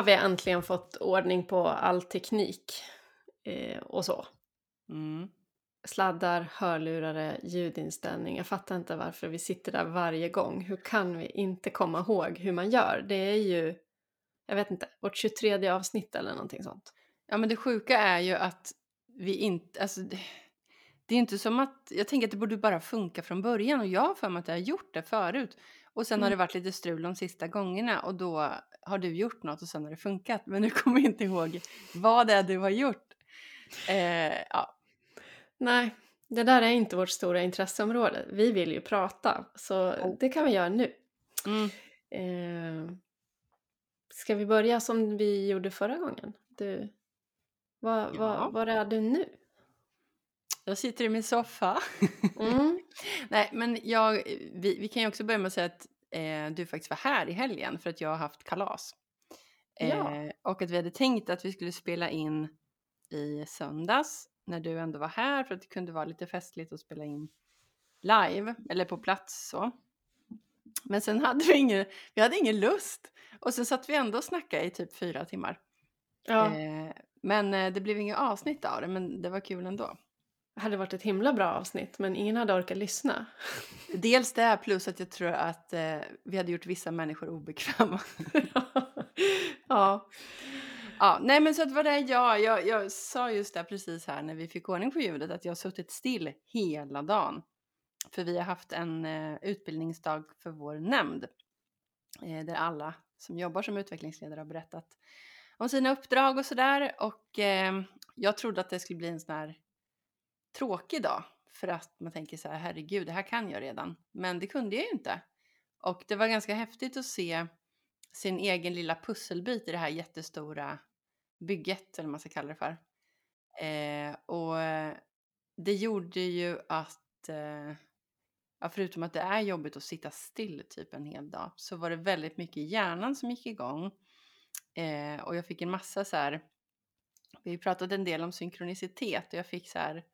Har vi äntligen fått ordning på all teknik eh, och så. Mm. Sladdar, hörlurare, ljudinställning. Jag fattar inte varför vi sitter där varje gång. Hur kan vi inte komma ihåg hur man gör? Det är ju, jag vet inte, vårt 23 avsnitt eller någonting sånt. Ja, men det sjuka är ju att vi inte, alltså det, det är inte som att, jag tänker att det borde bara funka från början och jag har för mig att jag har gjort det förut. Och sen har Mm. det varit lite strul de sista gångerna och då har du gjort något och sen har det funkat. Men nu kommer jag inte ihåg vad det är du har gjort. Eh, ja, Nej, det där är inte vårt stora intresseområde. Vi vill ju prata, så Oh. det kan vi göra nu. mm. Eh, ska vi börja som vi gjorde förra gången? Du, vad, Ja. vad, var är du nu? jag sitter i min soffa. Mm. Nej, men jag, vi, vi kan ju också börja med att säga att eh, du faktiskt var här i helgen för att jag har haft kalas. Ja. Eh, och att vi hade tänkt att vi skulle spela in i söndags när du ändå var här för att det kunde vara lite festligt att spela in live eller på plats så. Men sen hade vi ingen, vi hade ingen lust och sen satt vi ändå och snackade i typ fyra timmar. Ja, Eh, men eh, det blev inget avsnitt av det, men det var kul ändå. Hade varit ett himla bra avsnitt, men ingen hade orkat lyssna. Dels det plus att jag tror att eh, vi hade gjort vissa människor obekväma. ja, Ja, nej men så att vad det är jag, jag, jag sa just det precis här när vi fick ordning på ljudet att jag har suttit still hela dagen. För vi har haft en eh, utbildningsdag för vår nämnd. Eh, där alla som jobbar som utvecklingsledare har berättat om sina uppdrag och sådär. Och eh, jag trodde att det skulle bli en sån här tråkig dag. För att man tänker så här, herregud, det här kan jag redan. Men det kunde jag ju inte. Och det var ganska häftigt att se sin egen lilla pusselbit i det här jättestora bygget, eller vad man ska kalla det för. Eh, och det gjorde ju att, eh, ja, förutom att det är jobbigt att sitta still typ en hel dag, så var det väldigt mycket i hjärnan som gick igång. Eh, och jag fick en massa så här, vi har pratat en del om synkronicitet och jag fick så här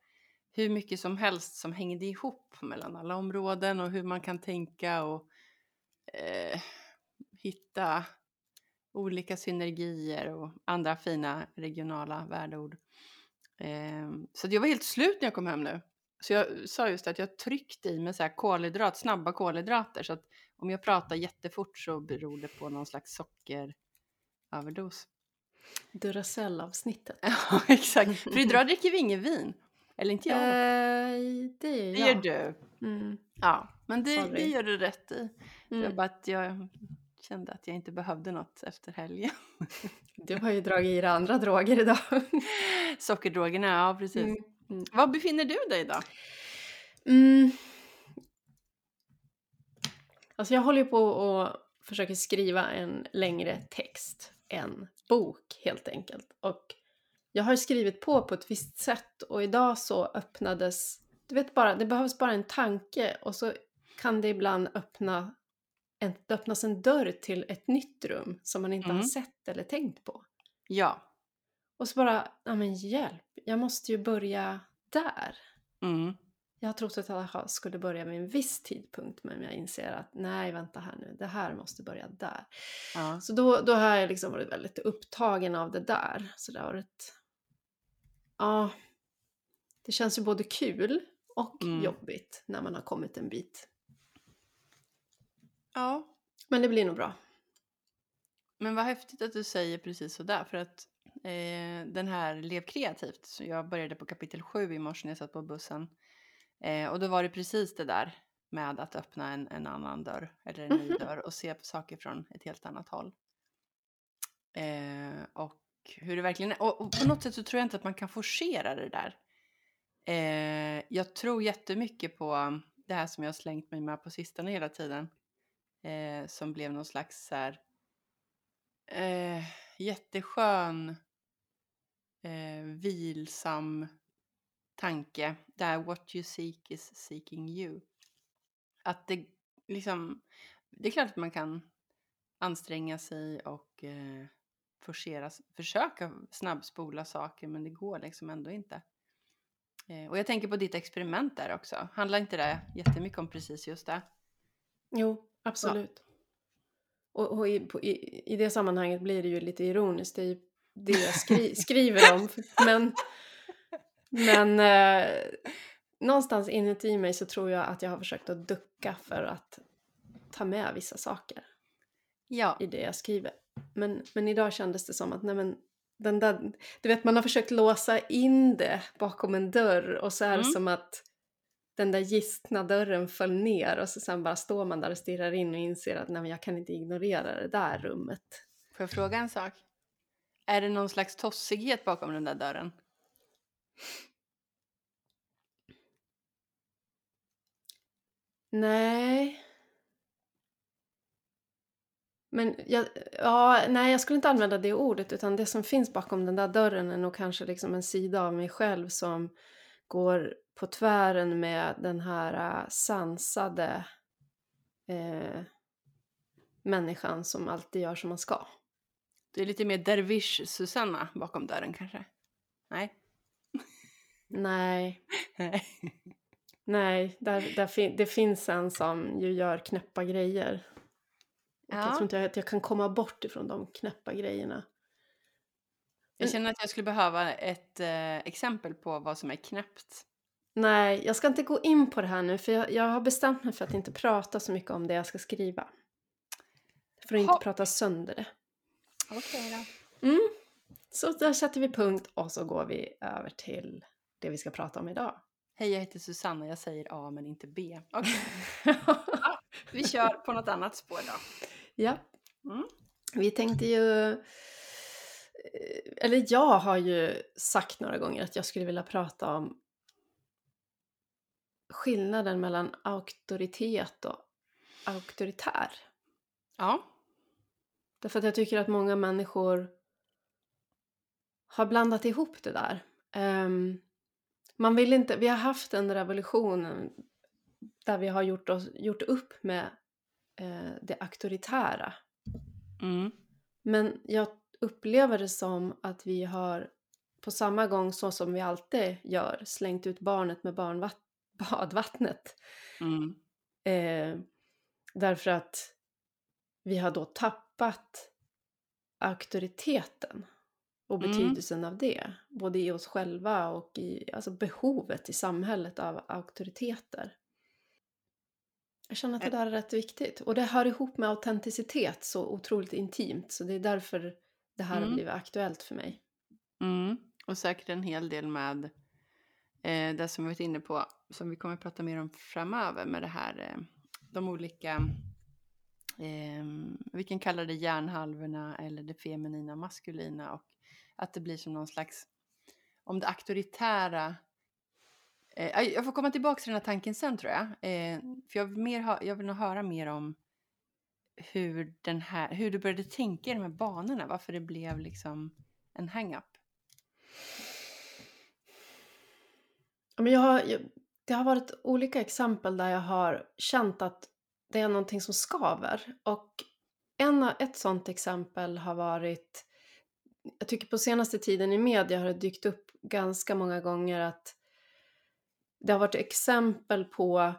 hur mycket som helst som hängde ihop mellan alla områden och hur man kan tänka och eh, hitta olika synergier och andra fina regionala värdeord. Eh, så jag var helt slut när jag kom hem nu. Så jag sa just att jag tryckte i mig så här kolhydrat, snabba kolhydrater så att om jag pratar jättefort så beror det på någon slags sockeröverdos. Duracell-avsnittet. Ja, exakt. För idag dricker vi ingen vin. Eller inte jag. Eh, det gör det jag. gör du. Mm. Ja, men det, Sorry. det gör du rätt i. Det var Mm. bara att jag kände att jag inte behövde något efter helgen. Du har ju dragit i dig andra droger idag. Sockerdrogerna, ja precis. Mm. Mm. Var befinner du dig då? Mm. Alltså jag håller ju på och försöker skriva en längre text. En bok helt enkelt. Och jag har skrivit på på ett visst sätt och idag så öppnades, du vet bara, det behövs bara en tanke och så kan det ibland öppna en, det öppnas en dörr till ett nytt rum som man inte har Mm. sett eller tänkt på. Ja. Och så bara, ja men hjälp, jag måste ju börja där. Mm. Jag har trott att jag skulle börja vid en viss tidpunkt men jag inser att nej, vänta här nu, det här måste börja där. ja. Så då, då har jag liksom varit väldigt upptagen av det där. Så det har varit... Ja, det känns ju både kul och Mm. jobbigt när man har kommit en bit. Ja. Men det blir nog bra. Men vad häftigt att du säger precis sådär för att eh, den här Lev kreativt, så jag började på kapitel 7 i morse när jag satt på bussen. Eh, och då var det precis det där med att öppna en, en annan dörr eller en ny Mhm. dörr och se på saker från ett helt annat håll. Eh, och hur det verkligen är. Och, och på något sätt så tror jag inte att man kan forcera det där. Eh, jag tror jättemycket på det här som jag har slängt mig med på sistone hela tiden. Eh, som blev någon slags så här, eh, jätteskön, eh, vilsam tanke. Där what you seek is seeking you. Att det liksom, det är klart att man kan anstränga sig och eh, forcera, försöka snabbspola saker men det går liksom ändå inte. Eh, och jag tänker på ditt experiment där också. Handlar inte det jättemycket om precis just det? Jo, absolut. Och, och i, på, i, i det sammanhanget blir det ju lite ironiskt, det är ju det jag skri, skriver om. Men, men eh, någonstans inuti mig så tror jag att jag har försökt att ducka för att ta med vissa saker Ja. i det jag skriver. Men, men idag kändes det som att nej men, den där, du vet man har försökt låsa in det bakom en dörr och så är det Mm. som att den där gistna dörren föll ner och så sen bara står man där och stirrar in och inser att nej men jag kan inte ignorera det där rummet. Får jag fråga en sak? Är det någon slags tossighet bakom den där dörren? Nej. Men jag, ja, nej, jag skulle inte använda det ordet utan det som finns bakom den där dörren är nog kanske liksom en sida av mig själv som går på tvären med den här äh, sansade eh, människan som alltid gör som man ska. Det är lite mer dervish-Susanna bakom dörren kanske? Nej? Nej, Nej. nej, där, där fin- det finns en som ju gör knäppa grejer. Och Jag Ja. tror inte att jag kan komma bort ifrån de knäppa grejerna. Jag känner att jag skulle behöva ett eh, exempel på vad som är knäppt. Nej, jag ska inte gå in på det här nu för jag, jag har bestämt mig för att inte prata så mycket om det jag ska skriva. För att inte Ha. prata sönder det. Okej då. Mm. Så där sätter vi punkt och så går vi över till det vi ska prata om idag. Hej, jag heter Susanna. Jag säger A men inte B. Okej, vi kör på något annat spår då. ja, Mm. vi tänkte ju... eh, Eller jag har ju sagt några gånger att jag skulle vilja prata om skillnaden mellan auktoritet och auktoritär. Ja. Därför att jag tycker att många människor har blandat ihop det där. Ehm, man vill inte, vi har haft en revolution där vi har gjort, oss, gjort upp med eh, det auktoritära. Mm. Men jag upplever det som att vi har på samma gång så som vi alltid gör slängt ut barnet med barnvatt- badvattnet. Mm. Eh, därför att vi har då tappat auktoriteten och Mm. betydelsen av det. Både i oss själva och i alltså behovet i samhället av auktoriteter. Jag känner att det där är rätt viktigt. Och det hör ihop med autenticitet så otroligt intimt. Så det är därför det här har Mm. blivit aktuellt för mig. Mm. Och säkert en hel del med eh, det som vi varit inne på, som vi kommer att prata mer om framöver med det här, eh, de olika, eh, vi kan kalla det hjärnhalvorna eller det feminina maskulina och att det blir som någon slags, om det auktoritära Eh, jag får komma tillbaka till den här tanken sen tror jag. Eh, för jag vill, mer ha, jag vill nog höra mer om hur, den här, hur du började tänka i de här banorna. Varför det blev liksom en hang-up. Men jag har, jag, det har varit olika exempel där jag har känt att det är någonting som skaver. Och en, ett sånt exempel har varit, jag tycker på senaste tiden i media har det dykt upp ganska många gånger att det har varit exempel på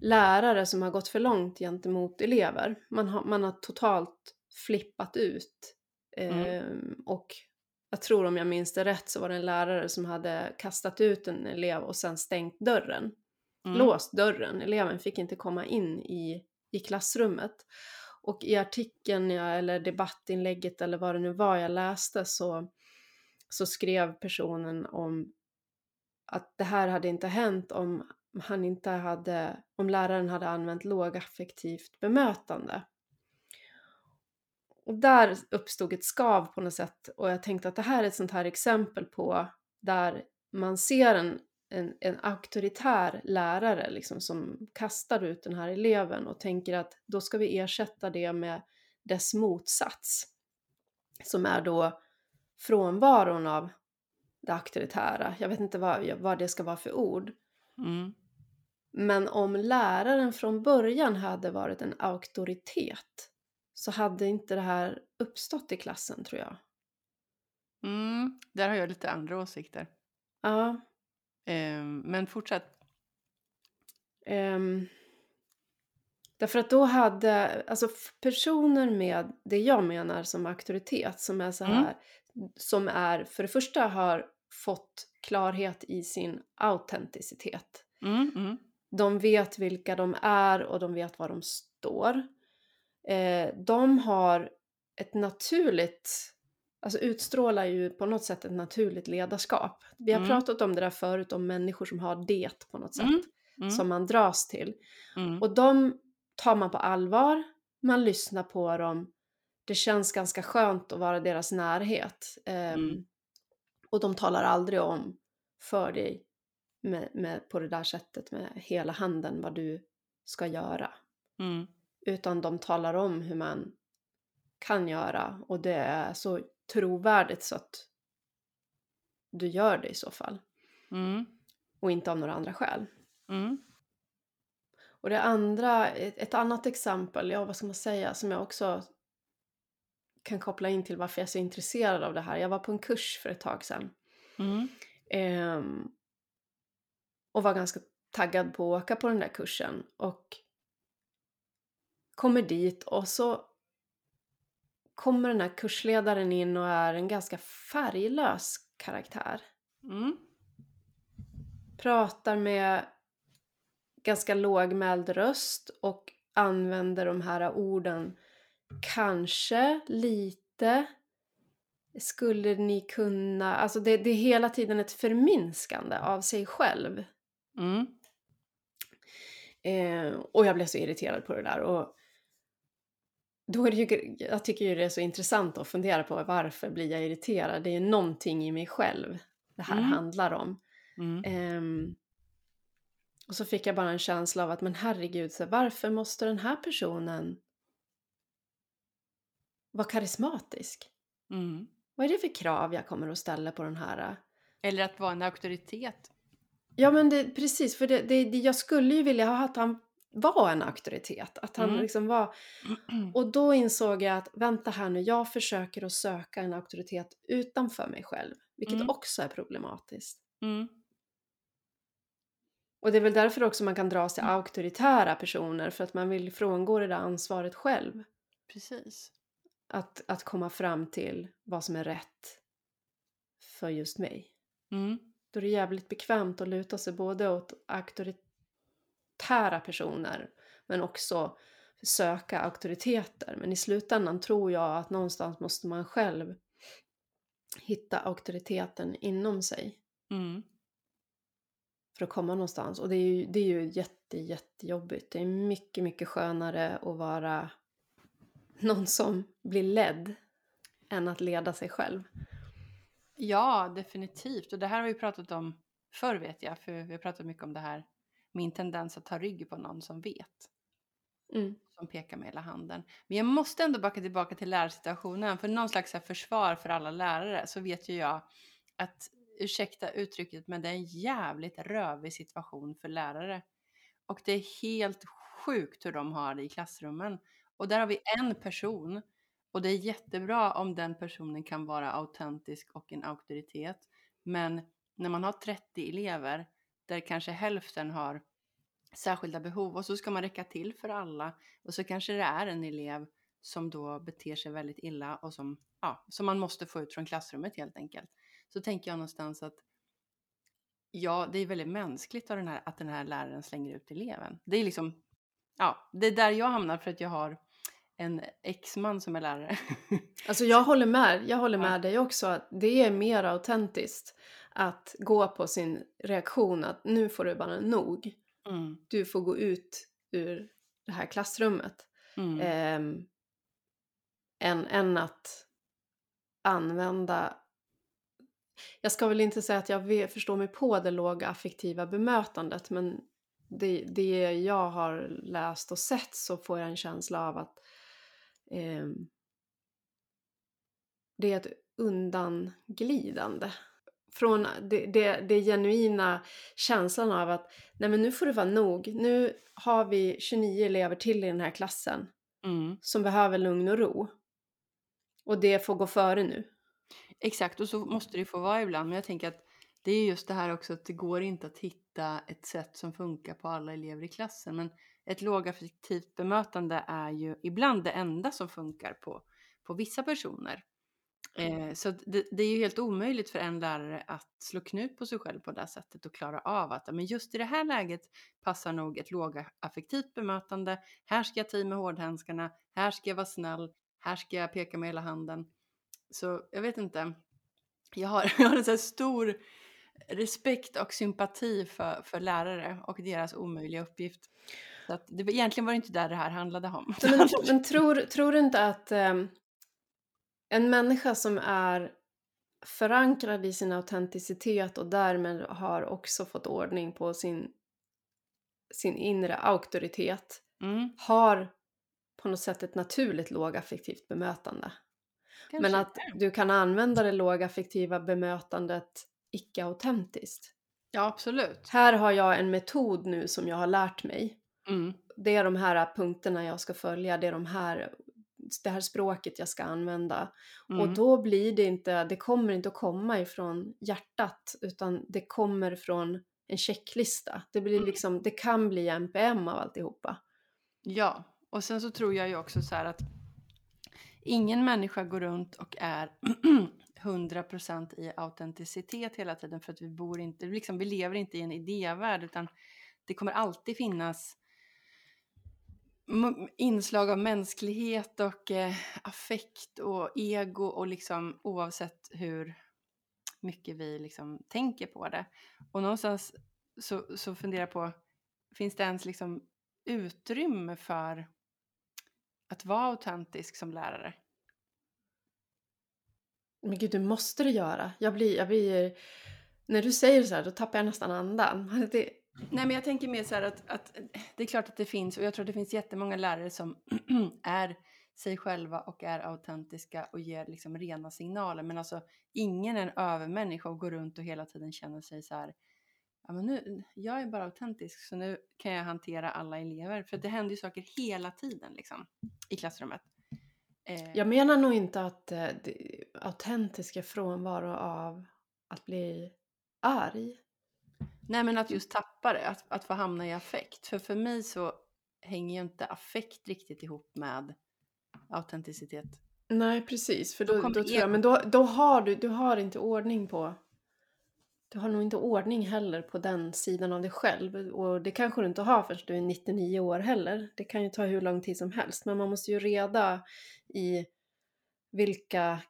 lärare som har gått för långt gentemot elever. Man har, man har totalt flippat ut. Mm. Ehm, och jag tror om jag minns det rätt så var det en lärare som hade kastat ut en elev och sen stängt dörren. Mm. Låst dörren. Eleven fick inte komma in i, i klassrummet. Och i artikeln eller debattinlägget eller vad det nu var jag läste så, så skrev personen om att det här hade inte hänt om han inte hade, om läraren hade använt lågaffektivt bemötande. Och där uppstod ett skav på något sätt och jag tänkte att det här är ett sånt här exempel på där man ser en, en, en auktoritär lärare liksom som kastar ut den här eleven och tänker att då ska vi ersätta det med dess motsats. Som är då frånvaron av det auktoritära. Jag vet inte vad, vad det ska vara för ord. Mm. Men om läraren från början hade varit en auktoritet så hade inte det här uppstått i klassen tror jag. Mm. Där har jag lite andra åsikter. Ja. Eh, men fortsätt. ehm, Därför att då hade, alltså personer med det jag menar som auktoritet, som är så Mm. här, som är, för det första har fått klarhet i sin autenticitet. Mm, mm, De vet vilka de är och de vet var de står. Eh, de har ett naturligt, alltså utstrålar ju på något sätt ett naturligt ledarskap. Vi har Mm. pratat om det där förut, om människor som har det på något sätt, Mm, mm, som man dras till. mm, Och de tar man på allvar, man lyssnar på dem. Det känns ganska skönt att vara i deras närhet. Mm. Och de talar aldrig om för dig med, med, på det där sättet med hela handen vad du ska göra. mm, Utan de talar om hur man kan göra och det är så trovärdigt så att du gör det i så fall. mm, Och inte av några andra skäl. mm, Och det andra, ett, ett annat exempel, ja vad ska man säga, som jag också kan koppla in till varför jag är så intresserad av det här. Jag var på en kurs för ett tag sedan. mm, ehm, och var ganska taggad på att åka på den där kursen. Och kommer dit och så kommer den här kursledaren in och är en ganska färglös karaktär. mm, pratar med ganska lågmäld röst och använder de här orden kanske, lite, skulle ni kunna, alltså det, det är hela tiden ett förminskande av sig själv. mm, Eh, och jag blev så irriterad på det där och då är det ju, jag tycker ju det är så intressant att fundera på varför blir jag irriterad? Det är ju någonting i mig själv det här Mm. handlar om. mm, Ehm, och så fick jag bara en känsla av att men herregud, så varför måste den här personen vara karismatisk? mm. Vad är det för krav jag kommer att ställa på den här? Eller att vara en auktoritet. Ja men det, precis, för det, det, jag skulle ju vilja ha att han var en auktoritet. Att han Mm. liksom var... Och då insåg jag att vänta här nu, jag försöker att söka en auktoritet utanför mig själv. Vilket Mm. också är problematiskt. Mm, Och det är väl därför också man kan dras till auktoritära personer. För att man vill frångå det där ansvaret själv. precis. Att, att komma fram till vad som är rätt för just mig. Mm, Då är det jävligt bekvämt att luta sig både åt auktoritära personer men också söka auktoriteter. Men i slutändan tror jag att någonstans måste man själv hitta auktoriteten inom sig mm, för att komma någonstans. Och det är ju, det är ju jätte, jättejobbigt. Det är mycket, mycket skönare att vara någon som blir ledd än att leda sig själv. Ja, definitivt. Och det här har vi pratat om förr vet jag, för vi har pratat mycket om det här. Min tendens att ta rygg på någon som vet, Mm. som pekar med hela handen. Men jag måste ändå backa tillbaka till lärarsituationen, för någon slags försvar för alla lärare så vet ju jag att, ursäkta uttrycket, men det är en jävligt rövig situation för lärare. Och det är helt sjukt hur de har det i klassrummen. Och där har vi en person och det är jättebra om den personen kan vara autentisk och en auktoritet. Men när man har 30 elever där kanske hälften har särskilda behov och så ska man räcka till för alla och så kanske det är en elev som då beter sig väldigt illa och som, ja, som man måste få ut från klassrummet helt enkelt. Så tänker jag någonstans att ja, det är väldigt mänskligt den här, att den här läraren slänger ut eleven. Det är liksom, ja, det är där jag hamnar för att jag har en exman som är lärare. Alltså jag håller med, jag håller Ja. med dig också att det är mer autentiskt att gå på sin reaktion att nu får du bara nog. Mm, Du får gå ut ur det här klassrummet. mm, Ehm, än, än att använda... Jag ska väl inte säga att jag förstår mig på det låga affektiva bemötandet men det, det jag har läst och sett så får jag en känsla av att ehm, det är ett undanglidande. Från det, det, det genuina känslan av att nej men nu får det vara nog. Nu har vi 29 elever till i den här klassen mm. som behöver lugn och ro. Och det får gå före nu. Exakt, och så måste det få vara ibland. Men jag tänker att det är just det här också att det går inte att hitta ett sätt som funkar på alla elever i klassen. Men ett lågaffektivt bemötande är ju ibland det enda som funkar på, på vissa personer. Eh, så det, det, är ju helt omöjligt för en lärare att slå knut på sig själv på det sättet och klara av att men just i det här läget passar nog ett lågaffektivt bemötande. Här ska jag ta i med hårdhandskarna, här ska jag vara snäll, här ska jag peka med hela handen. Så jag vet inte. Jag har, jag har en så stor respekt och sympati för, för lärare och deras omöjliga uppgift. Så att det, egentligen var det inte där det här handlade om. Men, men tror, tror du inte att um, en människa som är förankrad i sin autenticitet och därmed har också fått ordning på sin, sin inre auktoritet mm. har på något sätt ett naturligt lågaffektivt bemötande. Kanske Men att du kan använda det lågaffektiva bemötandet icke-autentiskt. Ja, absolut. Här har jag en metod nu som jag har lärt mig. Mm. Det är de här punkterna jag ska följa, det är de här, det här språket jag ska använda. Mm. Och då blir det inte, det kommer inte att komma ifrån hjärtat utan det kommer från en checklista. Det, blir mm. liksom, det kan bli NPM av alltihopa. Ja, och sen så tror jag ju också så här att ingen människa går runt och är 100% i autenticitet hela tiden för att vi bor inte, liksom, vi lever inte i en idévärld utan det kommer alltid finnas inslag av mänsklighet och eh, affekt och ego och liksom oavsett hur mycket vi liksom tänker på det. Och någonstans så, så funderar jag på, finns det ens liksom utrymme för att vara autentisk som lärare? Men gud, det måste det göra. Jag blir, jag blir... När du säger så här, då tappar jag nästan andan. Det... Nej, men jag tänker mer så här att, att det är klart att det finns, och jag tror att det finns jättemånga lärare som är sig själva och är autentiska och ger liksom rena signaler. Men alltså ingen är en övermänniska och går runt och hela tiden känner sig så här, ja men nu, jag är bara autentisk så nu kan jag hantera alla elever. För det händer ju saker hela tiden liksom i klassrummet. Eh. Jag menar nog inte att eh, autentiska frånvaro av att bli arg. Nej men att just tappa det, att, att få hamna i affekt. För för mig så hänger ju inte affekt riktigt ihop med autenticitet. Nej precis, för då, då, då tror jag, men då, då har du, du har inte ordning på du har nog inte ordning heller på den sidan av dig själv. Och det kanske du inte har förrän du är 99 år heller. Det kan ju ta hur lång tid som helst. Men man måste ju reda i vilka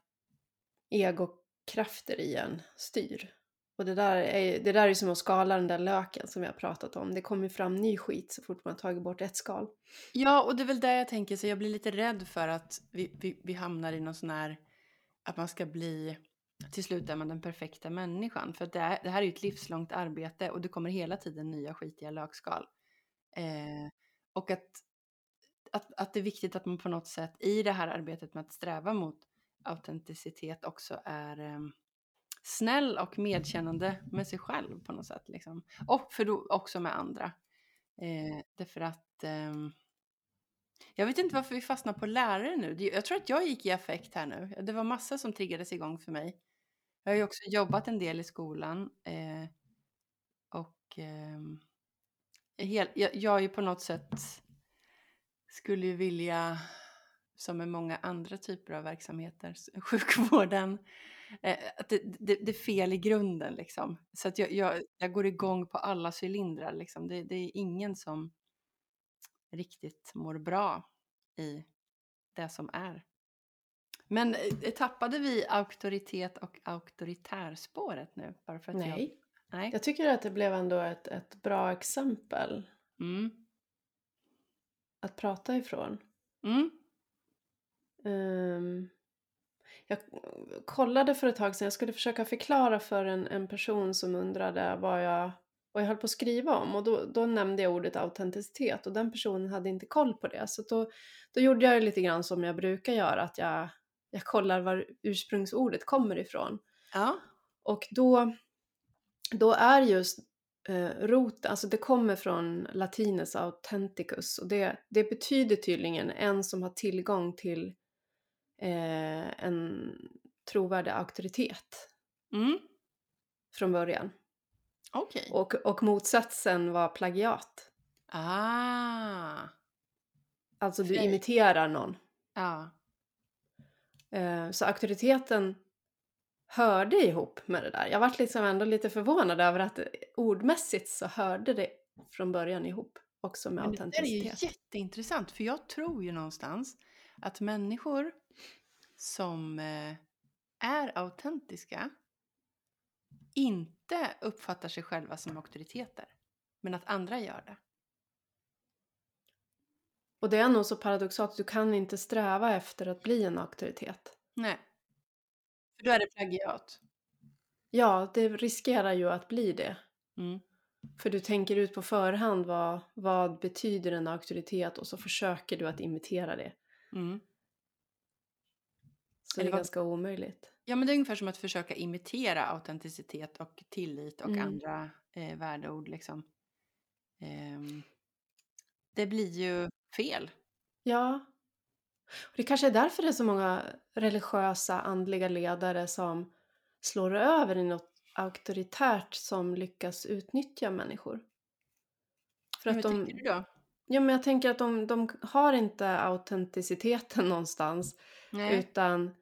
egokrafter i en styr. Och det där, är, det där är som att skala den där löken som vi har pratat om. Det kommer fram ny skit så fort man har tagit bort ett skal. Ja, och det är väl där jag tänker, så jag blir lite rädd för att vi, vi, vi hamnar i någon sån här, att man ska bli till slut är man den perfekta människan. För det, är, det här är ju ett livslångt arbete och det kommer hela tiden nya skitiga lökskal. Eh, och att, att, att det är viktigt att man på något sätt i det här arbetet med att sträva mot autenticitet också är eh, snäll och medkännande med sig själv på något sätt. Liksom. Och för då, också med andra. Eh, därför att eh, jag vet inte varför vi fastnar på lärare nu. Jag tror att jag gick i affekt här nu. Det var massa som triggades igång för mig. Jag har ju också jobbat en del i skolan. Eh, och eh, hel, jag, jag är ju på något sätt skulle ju vilja, som med många andra typer av verksamheter, sjukvården, eh, att det, det, det, är fel i grunden liksom. Så att jag, jag, jag går igång på alla cylindrar liksom. Det, det är ingen som riktigt mår bra i det som är. Men eh, tappade vi auktoritet och auktoritärspåret nu? Bara för att Nej. Jag... Nej. Jag tycker att det blev ändå ett, ett bra exempel. Mm. Att prata ifrån. Mm. Um, jag kollade för ett tag sedan, jag skulle försöka förklara för en, en person som undrade vad jag, vad jag höll på att skriva om och då, då nämnde jag ordet autenticitet och den personen hade inte koll på det så då, då gjorde jag lite grann som jag brukar göra att jag jag kollar var ursprungsordet kommer ifrån. Ja. Och då, då är just eh, roten, alltså det kommer från latinets authenticus och det, det betyder tydligen en som har tillgång till eh, en trovärdig auktoritet. Mm. Från början. Okay. Och, och motsatsen var plagiat. Ah. Alltså du Okej. imiterar någon. Ja. Eh, Så auktoriteten hörde ihop med det där. Jag vart liksom ändå lite förvånad över att ordmässigt så hörde det från början ihop också med Men det där är ju autenticitet. jätteintressant för jag tror ju någonstans att människor som eh, är autentiska inte uppfattar sig själva som auktoriteter. Men att andra gör det. Och det är nog så paradoxalt, du kan inte sträva efter att bli en auktoritet. Nej. För då är det plagiat. Ja, det riskerar ju att bli det. Mm. För du tänker ut på förhand vad, vad betyder en auktoritet och så försöker du att imitera det. Mm. Så det är ganska omöjligt. Ja, men det är ungefär som att försöka imitera autenticitet och tillit och Mm. andra eh, värdeord. Liksom. Ehm, det blir ju fel. Ja. Och det kanske är därför det är så många religiösa andliga ledare som slår över i något auktoritärt som lyckas utnyttja människor. För Hur att de, tänker du då? ja, men jag tänker att de, de har inte autenticiteten någonstans Nej. utan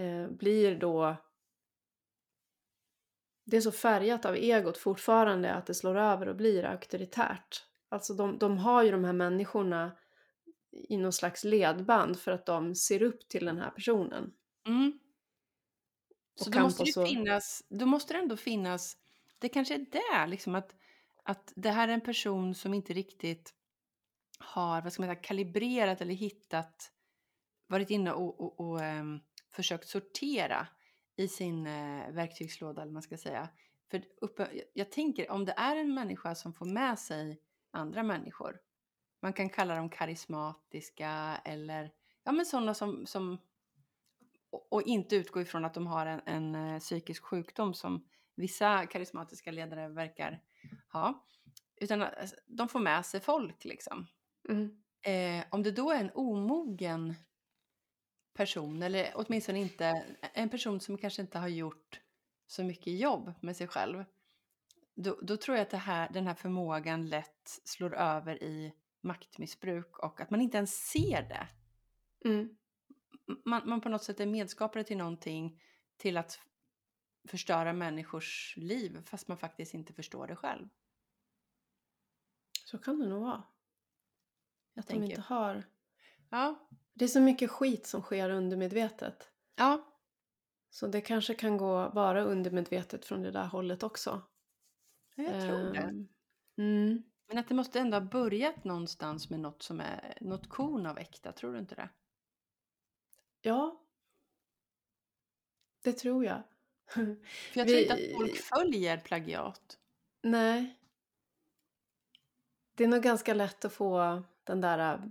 eh, blir då det är så färgat av egot fortfarande att det slår över och blir auktoritärt. Alltså de, de har ju de här människorna i någon slags ledband för att de ser upp till den här personen. Mm. Så då måste det så- finnas, då måste det ändå finnas, det kanske är det, liksom att, att det här är en person som inte riktigt har, vad ska man säga, kalibrerat eller hittat, varit inne och, och, och ehm, försökt sortera i sin eh, verktygslåda, eller man ska säga. För uppe, jag- jag tänker, om det är en människa som får med sig andra människor, man kan kalla dem karismatiska eller ja, men sådana som, som och, och inte utgå ifrån att de har en, en eh, psykisk sjukdom som vissa karismatiska ledare verkar ha. Utan alltså, de får med sig folk liksom. Mm. Eh, om det då är en omogen person, eller åtminstone inte en person som kanske inte har gjort så mycket jobb med sig själv, då, då tror jag att här, den här förmågan lätt slår över i maktmissbruk och att man inte ens ser det. Mm. Man, man på något sätt är medskapare till någonting, till att förstöra människors liv, fast man faktiskt inte förstår det själv. Så kan det nog vara. Att de tänker. inte har... Ja, Det är så mycket skit som sker undermedvetet. ja, Så det kanske kan gå vara undermedvetet från det där hållet också. jag tror det. Ehm, Mm. Men att det måste ändå ha börjat någonstans med något som är något korn av äkta, tror du inte det? Ja. Det tror jag. För jag tror Vi- inte att folk följer plagiat. Nej. Det är nog ganska lätt att få den där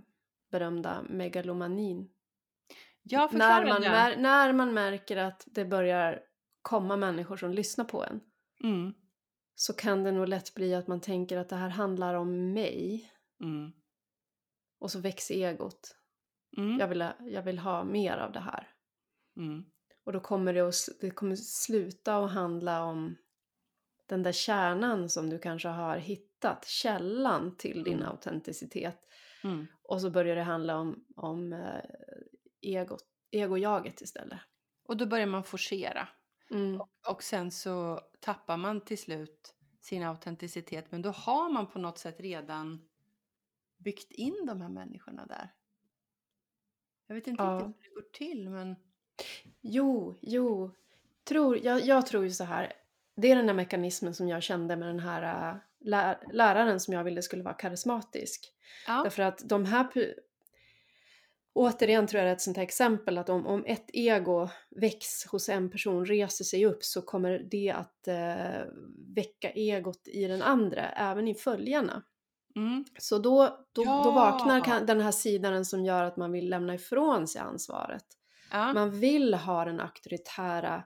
berömda megalomanin. Jag När man, det. mär, när man märker att det börjar komma människor som lyssnar på en Mm, så kan det nog lätt bli att man tänker att det här handlar om mig mm, och så växer egot. mm, Jag vill, jag vill ha mer av det här. mm, Och då kommer det att det kommer sluta att handla om den där kärnan som du kanske har hittat, källan till din Mm. autenticitet. Mm. Och så börjar det handla om, om eh, egot, egojaget istället. Och då börjar man forcera. Mm. Och sen så tappar man till slut sin autenticitet. Men då har man på något sätt redan byggt in de här människorna där. Jag vet inte Ja. riktigt hur det går till, men... Jo, jo. Tror, jag, jag tror ju så här. Det är den där mekanismen som jag kände med den här äh, lä, läraren som jag ville skulle vara karismatisk. Ja, Därför att de här... Återigen tror jag det är ett sånt här exempel att om, om ett ego väcks hos en person, reser sig upp, så kommer det att eh, väcka egot i den andra, även i följarna. mm, Så då, då, då Ja! vaknar kan- den här sidan som gör att man vill lämna ifrån sig ansvaret. ja. Man vill ha den auktoritära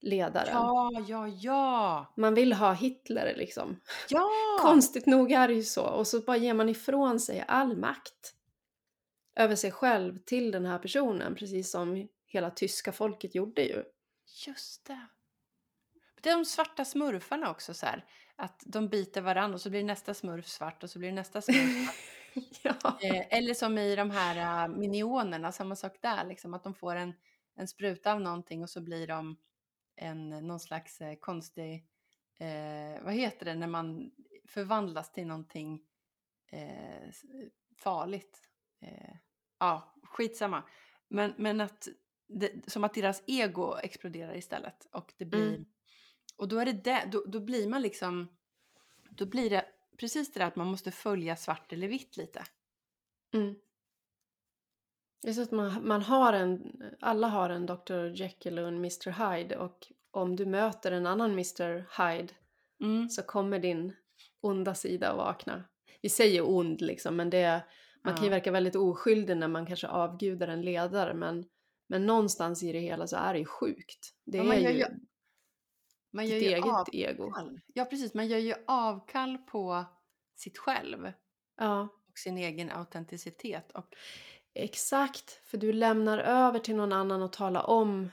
ledaren. ja, ja, ja, Man vill ha Hitler liksom. ja! Konstigt nog är det ju så. Och så bara ger man ifrån sig all makt över sig själv till den här personen, precis som hela tyska folket gjorde ju. Just det. Det är de svarta smurfarna också så här. att de biter varandra och så blir nästa smurf svart och så blir nästa smurf svart. ja. Eh, eller som i de här uh, minionerna, samma sak där, liksom, att de får en, en spruta av någonting och så blir de en, någon slags eh, konstig, eh, vad heter det när man förvandlas till någonting eh, farligt. Eh, ja, skitsamma. Men, men att det, som att deras ego exploderar istället och det blir Mm. och då är det, det då, då blir man liksom då blir det precis det där att man måste följa svart eller vitt lite. Mm. Det är så att man, man har en, alla har en Dr. Jekyll och en Mr. Hyde och om du möter en annan Mr. Hyde Mm. så kommer din onda sida att vakna. Vi säger ond liksom, men det, man kan ju Ja. verka väldigt oskyldig när man kanske avgudar en ledare, men, men någonstans i det hela så är det ju sjukt. Det Ja, är ju ju- Man gör ditt ju eget ego. avkall. Ja, precis. Man gör ju avkall på sitt själv Ja, och sin egen autenticitet. Och, exakt. För du lämnar över till någon annan och tala om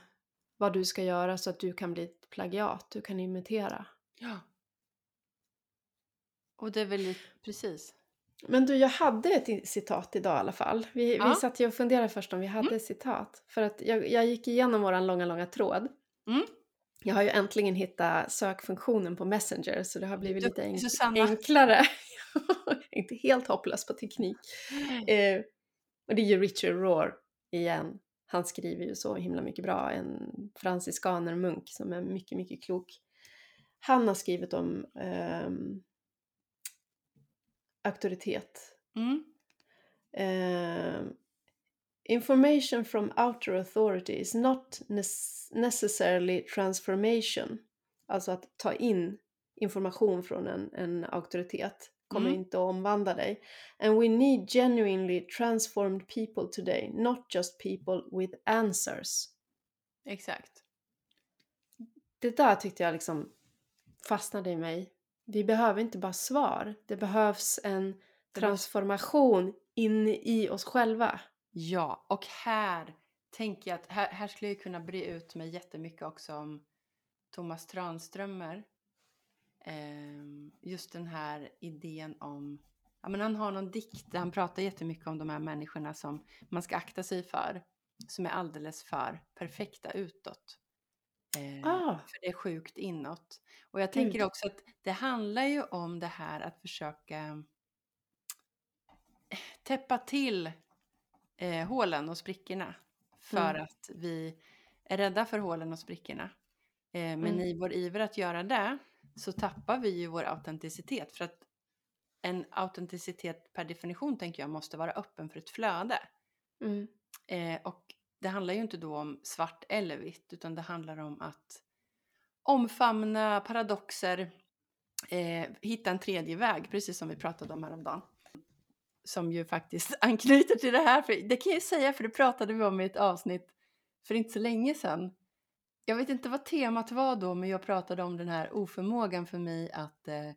vad du ska göra så att du kan bli ett plagiat, du kan imitera. ja. och det är väl lite, precis. Men du, jag hade ett citat idag i alla fall. Vi, Ja. Mm. vi satt ju och funderade först om vi hade ett citat. För att jag, jag gick igenom våran långa, långa tråd. Mm. Jag har ju äntligen hittat sökfunktionen på Messenger så det har blivit lite Duktig, enk- Susanna. enklare. Inte helt hopplös på teknik. Eh, och det är ju Richard Rohr igen. Han skriver ju så himla mycket bra. En franciskanermunk som är mycket, mycket klok. Han har skrivit om ehm, auktoritet. Mm. Um, information from outer authority is not necessarily transformation. Alltså att ta in information från en, en auktoritet kommer Mm. inte att omvandla dig. And we need genuinely transformed people today, not just people with answers. Exakt. Det där tyckte jag liksom fastnade i mig. Vi behöver inte bara svar, det behövs en transformation in i oss själva. Ja, och här tänker jag att här, här skulle jag kunna bre ut mig jättemycket också om Thomas Tranströmer. Ehm, just den här idén om, ja men han har någon dikt där han pratar jättemycket om de här människorna som man ska akta sig för. Som är alldeles för perfekta utåt. Ehm, Ah, För det är sjukt inåt. Och jag Gud. tänker också att det handlar ju om det här att försöka täppa till eh, hålen och sprickorna. För Mm. att vi är rädda för hålen och sprickorna. Eh, men Mm. i vår iver att göra det så tappar vi ju vår autenticitet. För att en autenticitet per definition tänker jag måste vara öppen för ett flöde. mm, Eh, och det handlar ju inte då om svart eller vitt utan det handlar om att omfamna paradoxer, eh, hitta en tredje väg, precis som vi pratade om häromdagen. Som ju faktiskt anknyter till det här, för det kan jag ju säga för det pratade vi om i ett avsnitt för inte så länge sedan. Jag vet inte vad temat var då, men jag pratade om den här oförmågan för mig att eh,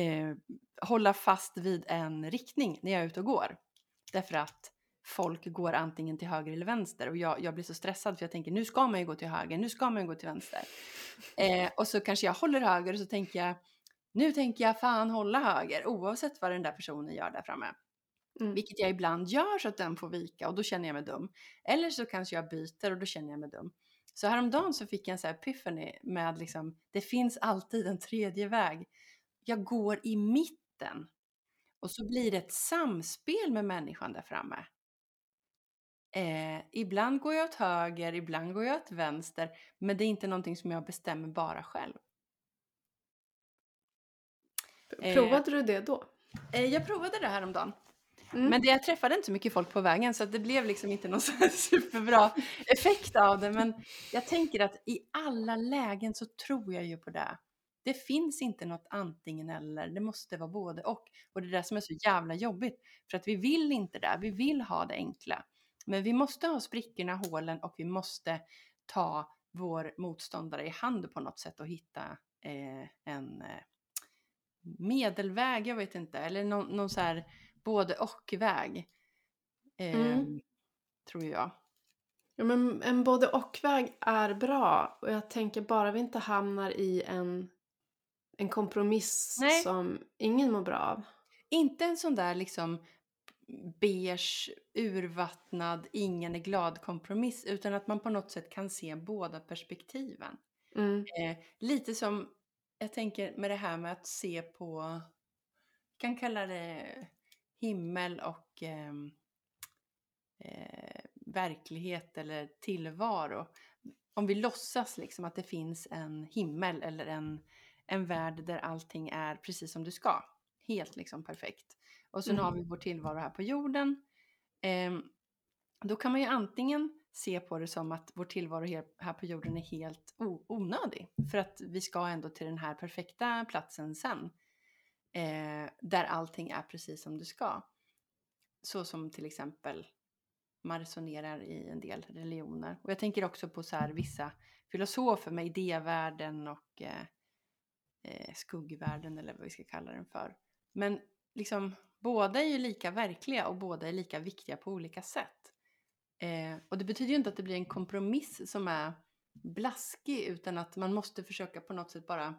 eh, hålla fast vid en riktning när jag är ute och går. Därför att folk går antingen till höger eller vänster och jag, jag blir så stressad för jag tänker nu ska man ju gå till höger, nu ska man ju gå till vänster. Eh, och så kanske jag håller höger och så tänker jag nu tänker jag fan hålla höger oavsett vad den där personen gör där framme. mm. Vilket jag ibland gör så att den får vika och då känner jag mig dum. Eller så kanske jag byter och då känner jag mig dum. Så häromdagen så fick jag en sån här epiphany med liksom, det finns alltid en tredje väg. Jag går i mitten. Och så blir det ett samspel med människan där framme. Eh, ibland går jag åt höger, ibland går jag åt vänster. Men det är inte någonting som jag bestämmer bara själv. eh, Provade du det då? Eh, jag provade det här om dagen. Mm. Men det, jag träffade inte så mycket folk på vägen så att det blev liksom inte någon superbra effekt av det. Men jag tänker att i alla lägen så tror jag ju på det. Det finns inte något antingen eller, det måste vara både och. Och det är det som är så jävla jobbigt. För att vi vill inte det, vi vill ha det enkla. Men vi måste ha sprickorna, hålen och vi måste ta vår motståndare i hand på något sätt och hitta eh, en eh, medelväg, jag vet inte, eller någon, någon så här både och-väg. Eh, Mm. Tror jag. Ja, men en både och-väg är bra och jag tänker bara vi inte hamnar i en en kompromiss Nej. som ingen mår bra av. Inte en sån där liksom beige, urvattnad, ingen är glad-kompromiss utan att man på något sätt kan se båda perspektiven. Mm. Eh, lite som, jag tänker med det här med att se på, kan kalla det himmel och ehm, eh, verklighet eller tillvaro. Om vi låtsas liksom att det finns en himmel eller en, en värld där allting är precis som det ska. Helt liksom perfekt. Och sen Mm. har vi vår tillvaro här på jorden. Ehm, då kan man ju antingen se på det som att vår tillvaro här på jorden är helt onödig. För att vi ska ändå till den här perfekta platsen sen. Eh, där allting är precis som det ska. Så som till exempel man resonerar i en del religioner. Och jag tänker också på så här vissa filosofer med idévärlden och eh, eh, skuggvärlden eller vad vi ska kalla den för. Men liksom båda är ju lika verkliga och båda är lika viktiga på olika sätt. Eh, och det betyder ju inte att det blir en kompromiss som är blaskig utan att man måste försöka på något sätt bara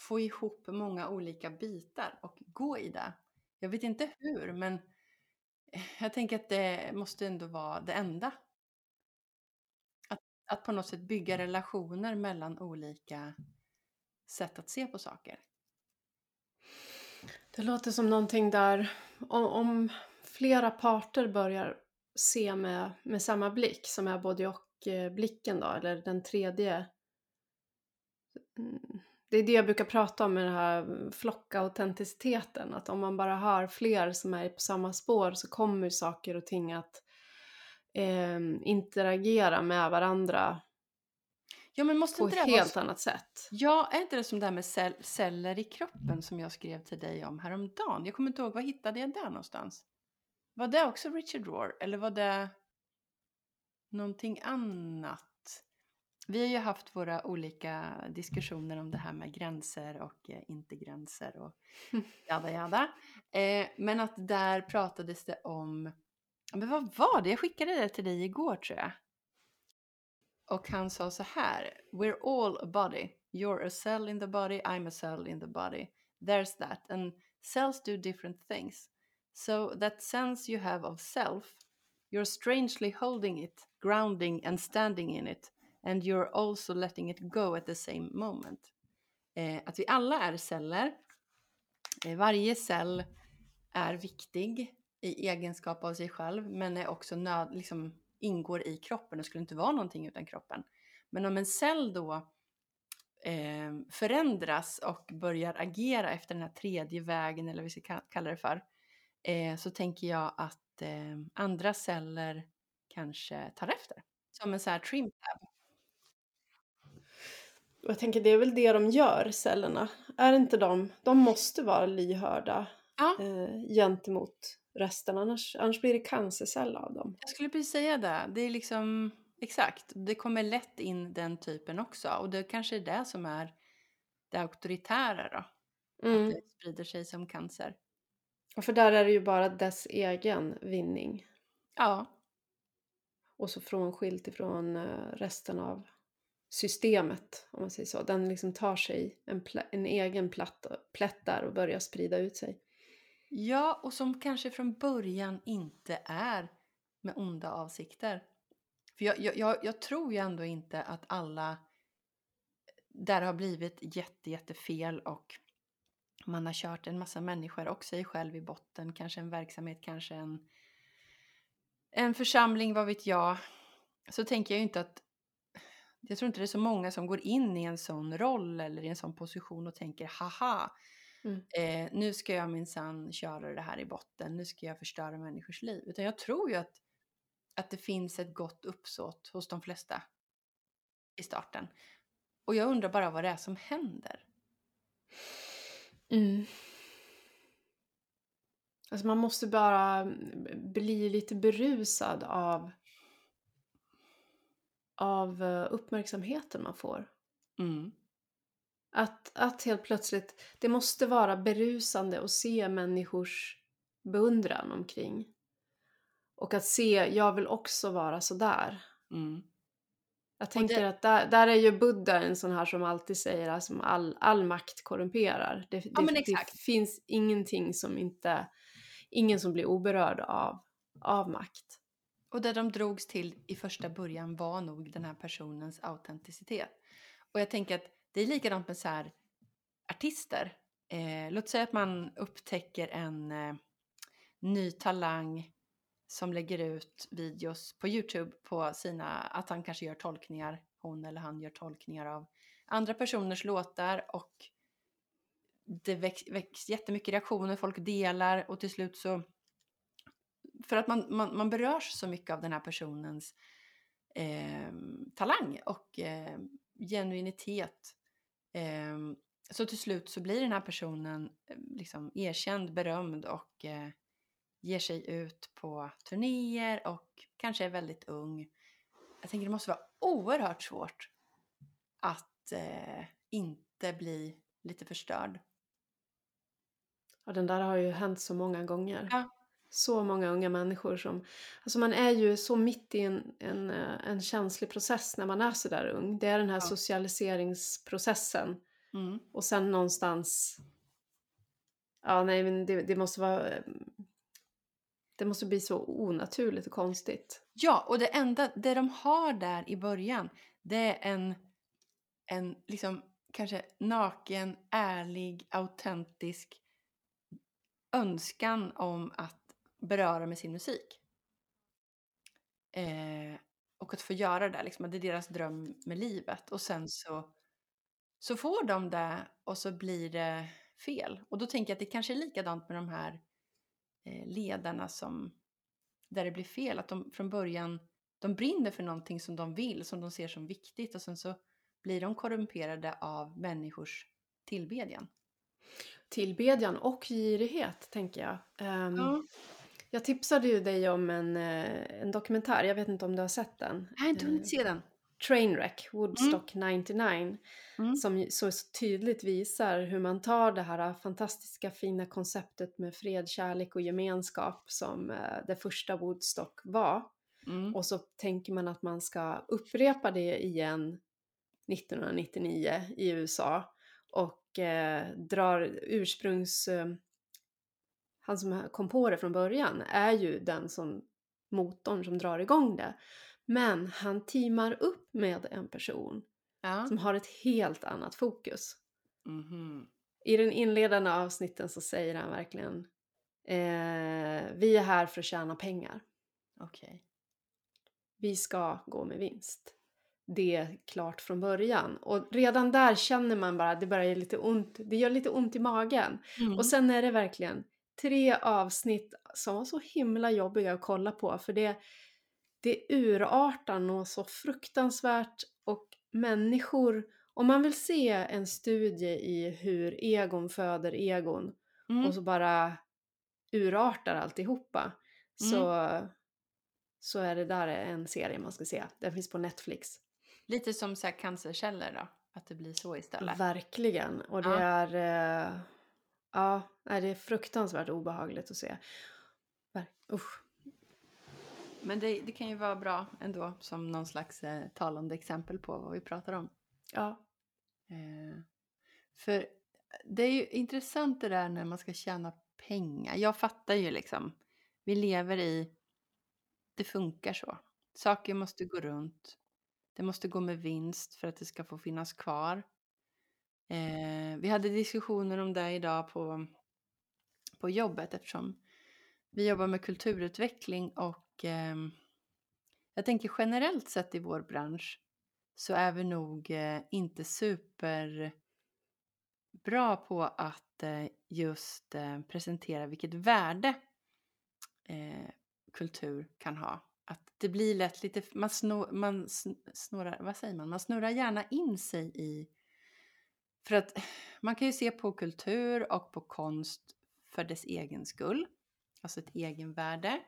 få ihop många olika bitar och gå i det. Jag vet inte hur men jag tänker att det måste ändå vara det enda. Att, att på något sätt bygga relationer mellan olika sätt att se på saker. Det låter som någonting där om, om flera parter börjar se med, med samma blick som är både och eh, blicken då, eller den tredje. Mm, det är det jag brukar prata om med den här flockautenticiteten, att om man bara har fler som är på samma spår så kommer saker och ting att eh, interagera med varandra Ja men måste på inte ett det vara helt så? annat sätt. Ja, är inte det som det här med cell, celler i kroppen som jag skrev till dig om häromdagen? Jag kommer inte ihåg, var hittade jag det någonstans? Var det också Richard Rohr eller var det någonting annat? Vi har ju haft våra olika diskussioner om det här med gränser och eh, inte gränser och jada jada. Eh, men att där pratades det om, men vad var det? Jag skickade det till dig igår tror jag. Och han sa så här, we're all a body. You're a cell in the body, I'm a cell in the body. There's that. And cells do different things. So that sense you have of self, you're strangely holding it, grounding and standing in it. And you're also letting it go at the same moment. Eh, att vi alla är celler. Eh, varje cell är viktig i egenskap av sig själv men är också nöd, liksom ingår i kroppen och skulle inte vara någonting utan kroppen. Men om en cell då eh, förändras och börjar agera efter den här tredje vägen eller vad vi ska kalla det för eh, så tänker jag att eh, andra celler kanske tar efter. Som en sån här trim tab. Och jag tänker det är väl det de gör, cellerna. Är inte de, de måste vara lyhörda Ja, eh, gentemot resten, annars, annars blir det cancercell av dem. jag skulle precis säga det. Det är liksom exakt. Det kommer lätt in den typen också och det kanske är det som är det auktoritära då. Att Mm. det sprider sig som cancer. Och för där är det ju bara dess egen vinning. Ja, Och så frånskilt ifrån eh, resten av systemet, om man säger så. Den liksom tar sig en, en egen platt, plätt där och börjar sprida ut sig. Ja, och som kanske från början inte är med onda avsikter. För jag, jag, jag, jag tror ju ändå inte att alla där har blivit jätte, jättefel och man har kört en massa människor och sig själv i botten. Kanske en verksamhet, kanske en, en församling, vad vet jag. Så tänker jag ju inte att jag tror inte det är så många som går in i en sån roll eller i en sån position och tänker haha, Mm. eh, nu ska jag minsann köra det här i botten, nu ska jag förstöra människors liv. Utan jag tror ju att, att det finns ett gott uppsåt hos de flesta i starten. Och jag undrar bara vad det är som händer. Mm. Alltså man måste bara bli lite berusad av, av eh, uppmärksamheten man får. Mm. Att, att helt plötsligt, det måste vara berusande att se människors beundran omkring. Och att se, jag vill också vara sådär. Mm. Jag tänker att där, där är ju Buddha en sån här som alltid säger att alltså, all, all makt korrumperar. Det, Ja, det, det finns ingenting som inte, ingen som blir oberörd av, av makt. Och det de drogs till i första början var nog den här personens autenticitet. Och jag tänker att det är likadant med så här artister. Eh, låt säga att man upptäcker en eh, ny talang som lägger ut videos på Youtube på sina, att han kanske gör tolkningar, hon eller han gör tolkningar av andra personers låtar och det väcks, väcks jättemycket reaktioner, folk delar och till slut så för att man, man, man berörs så mycket av den här personens eh, talang och eh, genuinitet. Eh, så till slut så blir den här personen eh, liksom erkänd, berömd och eh, ger sig ut på turnéer och kanske är väldigt ung. Jag tänker det måste vara oerhört svårt att eh, inte bli lite förstörd. Ja, den där har ju hänt så många gånger. Ja. Så många unga människor som... Alltså man är ju så mitt i en, en, eh, en känslig process när man är så där ung. Det är den här Ja. socialiseringsprocessen. Mm. Och sen någonstans... Ja, nej, men det, det måste vara... Det måste bli så onaturligt och konstigt. Ja, och det enda, det de har där i början, det är en, en liksom kanske naken, ärlig, autentisk önskan om att beröra med sin musik. Eh, och att få göra det, liksom, det är deras dröm med livet. Och sen så, så får de det och så blir det fel. Och då tänker jag att det kanske är likadant med de här eh, ledarna som där det blir fel. Att de från början de brinner för någonting som de vill, som de ser som viktigt och sen så blir de korrumperade av människors tillbedjan. Tillbedjan och girighet, tänker jag. Ehm, Ja. Jag tipsade ju dig om en, eh, en dokumentär, jag vet inte om du har sett den. Jag har inte Eh, hunnit se den. Trainwreck, Woodstock 99. Mm. Som så tydligt visar hur man tar det här fantastiska fina konceptet med fred, kärlek och gemenskap som eh, det första Woodstock var. Mm. Och så tänker man att man ska upprepa det igen 1999 i USA. Och eh, drar ursprungs... Han som kom på det från början är ju den som motorn som drar igång det. Men han teamar upp med en person Ja. som har ett helt annat fokus. Mhm. I den inledande avsnitten så säger han verkligen eh, Vi är här för att tjäna pengar. Okej. Vi ska gå med vinst. Det är klart från början. Och redan där känner man bara att det börjar lite ont. Det gör lite ont i magen. Mm. Och sen är det verkligen tre avsnitt som var så himla jobbiga att kolla på. För det, det urartar något så fruktansvärt och människor, om man vill se en studie i hur egon föder egon Mm. och så bara urartar alltihopa så, så är det där en serie man ska se. Den finns på Netflix. Lite som så här cancerceller då? Att det blir så istället? Verkligen. Och det Ja. är... Eh, ja, nej, det är fruktansvärt obehagligt att se. Usch. Men det, det kan ju vara bra ändå som någon slags eh, talande exempel på vad vi pratar om. Ja. Eh, för det är ju intressant det där när man ska tjäna pengar. Jag fattar ju liksom. Vi lever i... Det funkar så. Saker måste gå runt. Det måste gå med vinst för att det ska få finnas kvar. Eh, vi hade diskussioner om det idag på, på jobbet eftersom vi jobbar med kulturutveckling och eh, jag tänker generellt sett i vår bransch så är vi nog eh, inte super bra på att eh, just eh, presentera vilket värde eh, kultur kan ha. Att det blir lätt lite, man, snor, man snurrar, vad säger man, man snurrar gärna in sig i, för att man kan ju se på kultur och på konst för dess egen skull, alltså ett egenvärde.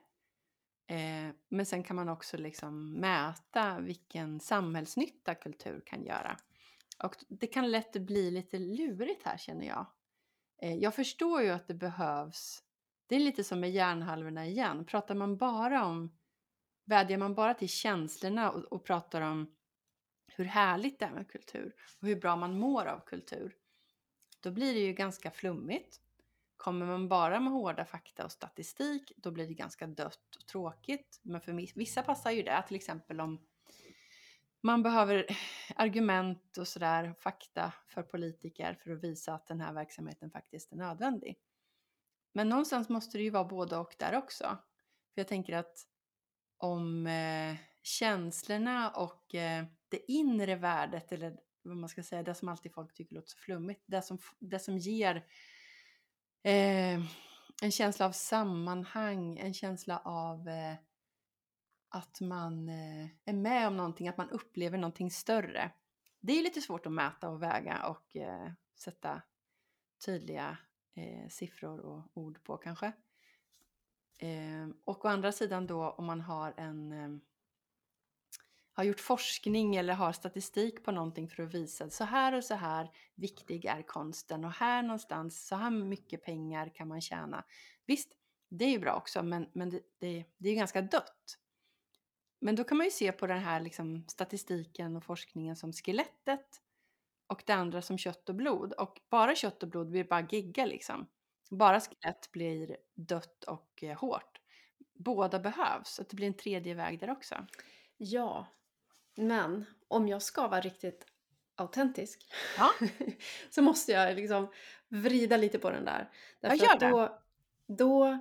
Eh, men sen kan man också liksom mäta vilken samhällsnytta kultur kan göra. Och det kan lätt bli lite lurigt här känner jag. Eh, jag förstår ju att det behövs, det är lite som med hjärnhalvorna igen, pratar man bara om, vädjar man bara till känslorna och, och pratar om hur härligt det är med kultur och hur bra man mår av kultur, då blir det ju ganska flummigt. Kommer man bara med hårda fakta och statistik, då blir det ganska dött och tråkigt. Men för vissa passar ju det, till exempel om man behöver argument och sådär, fakta för politiker för att visa att den här verksamheten faktiskt är nödvändig. Men någonstans måste det ju vara både och där också. För jag tänker att om eh, känslorna och eh, det inre värdet, eller vad man ska säga, det som alltid folk tycker låter så flummigt, det som, det som ger eh, en känsla av sammanhang, en känsla av eh, att man eh, är med om någonting, att man upplever någonting större. Det är lite svårt att mäta och väga och eh, sätta tydliga eh, siffror och ord på kanske. Eh, och å andra sidan då om man har en eh, har gjort forskning eller har statistik på någonting för att visa så här och så här viktig är konsten och här någonstans så här mycket pengar kan man tjäna. Visst, det är ju bra också men, men det, det, det är ganska dött. Men då kan man ju se på den här liksom, statistiken och forskningen som skelettet och det andra som kött och blod. Och bara kött och blod blir bara gigga liksom. Bara skelett blir dött och eh, hårt. Båda behövs, att det blir en tredje väg där också. Ja, men om jag ska vara riktigt autentisk ja. så måste jag liksom vrida lite på den där. Därför jag gör det. Då, då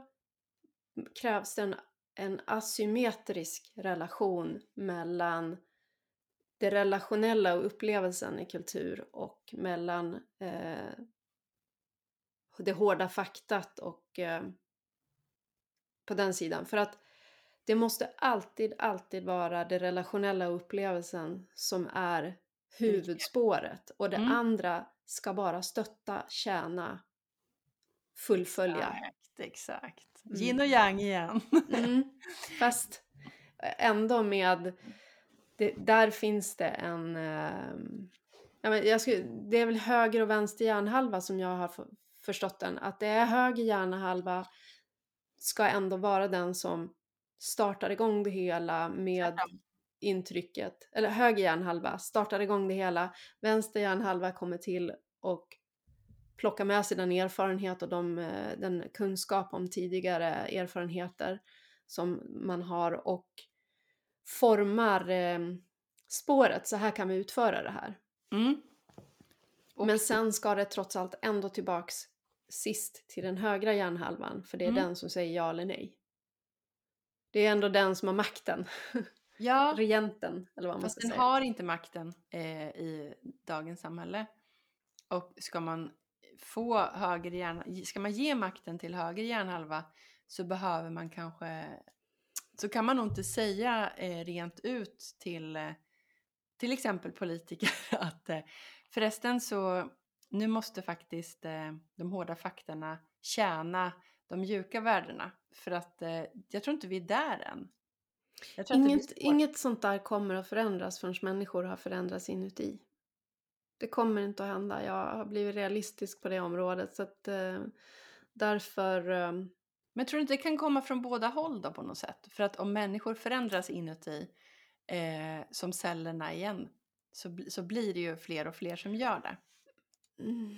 krävs det en, en asymmetrisk relation mellan det relationella och upplevelsen i kultur och mellan eh, det hårda faktat och eh, på den sidan. För att det måste alltid, alltid vara det relationella upplevelsen som är huvudspåret och det mm. andra ska bara stötta, tjäna, fullfölja. Exakt, exakt. Mm. Yin och yang igen. mm. Fast ändå med, det, där finns det en, eh, jag skulle, det är väl höger och vänster hjärnhalva som jag har förstått den, att det är höger hjärnhalva ska ändå vara den som startar igång det hela med intrycket, eller höger hjärnhalva startar igång det hela, vänster hjärnhalva kommer till och plockar med sig den erfarenhet och de, eh, den kunskap om tidigare erfarenheter som man har och formar eh, spåret, så här kan vi utföra det här. Mm. Men sen ska det trots allt ändå tillbaks sist till den högra hjärnhalvan, för det är mm. den som säger ja eller nej. Det är ändå den som har makten. Ja. Regenten, eller vad man Fast ska den säga. har inte makten eh, i dagens samhälle. Och ska man få höger hjärna, ska man ge makten till höger hjärnhalva så behöver man kanske, så kan man nog inte säga eh, rent ut till eh, till exempel politiker att eh, förresten så nu måste faktiskt eh, de hårda faktorna tjäna de mjuka värdena. För att eh, jag tror inte vi är där än. Inget, inget sånt där kommer att förändras förrän människor har förändrats inuti. Det kommer inte att hända. Jag har blivit realistisk på det området. Så att, eh, därför... Eh... Men tror du inte det kan komma från båda håll då på något sätt? För att om människor förändras inuti eh, som cellerna igen så, så blir det ju fler och fler som gör det. Mm.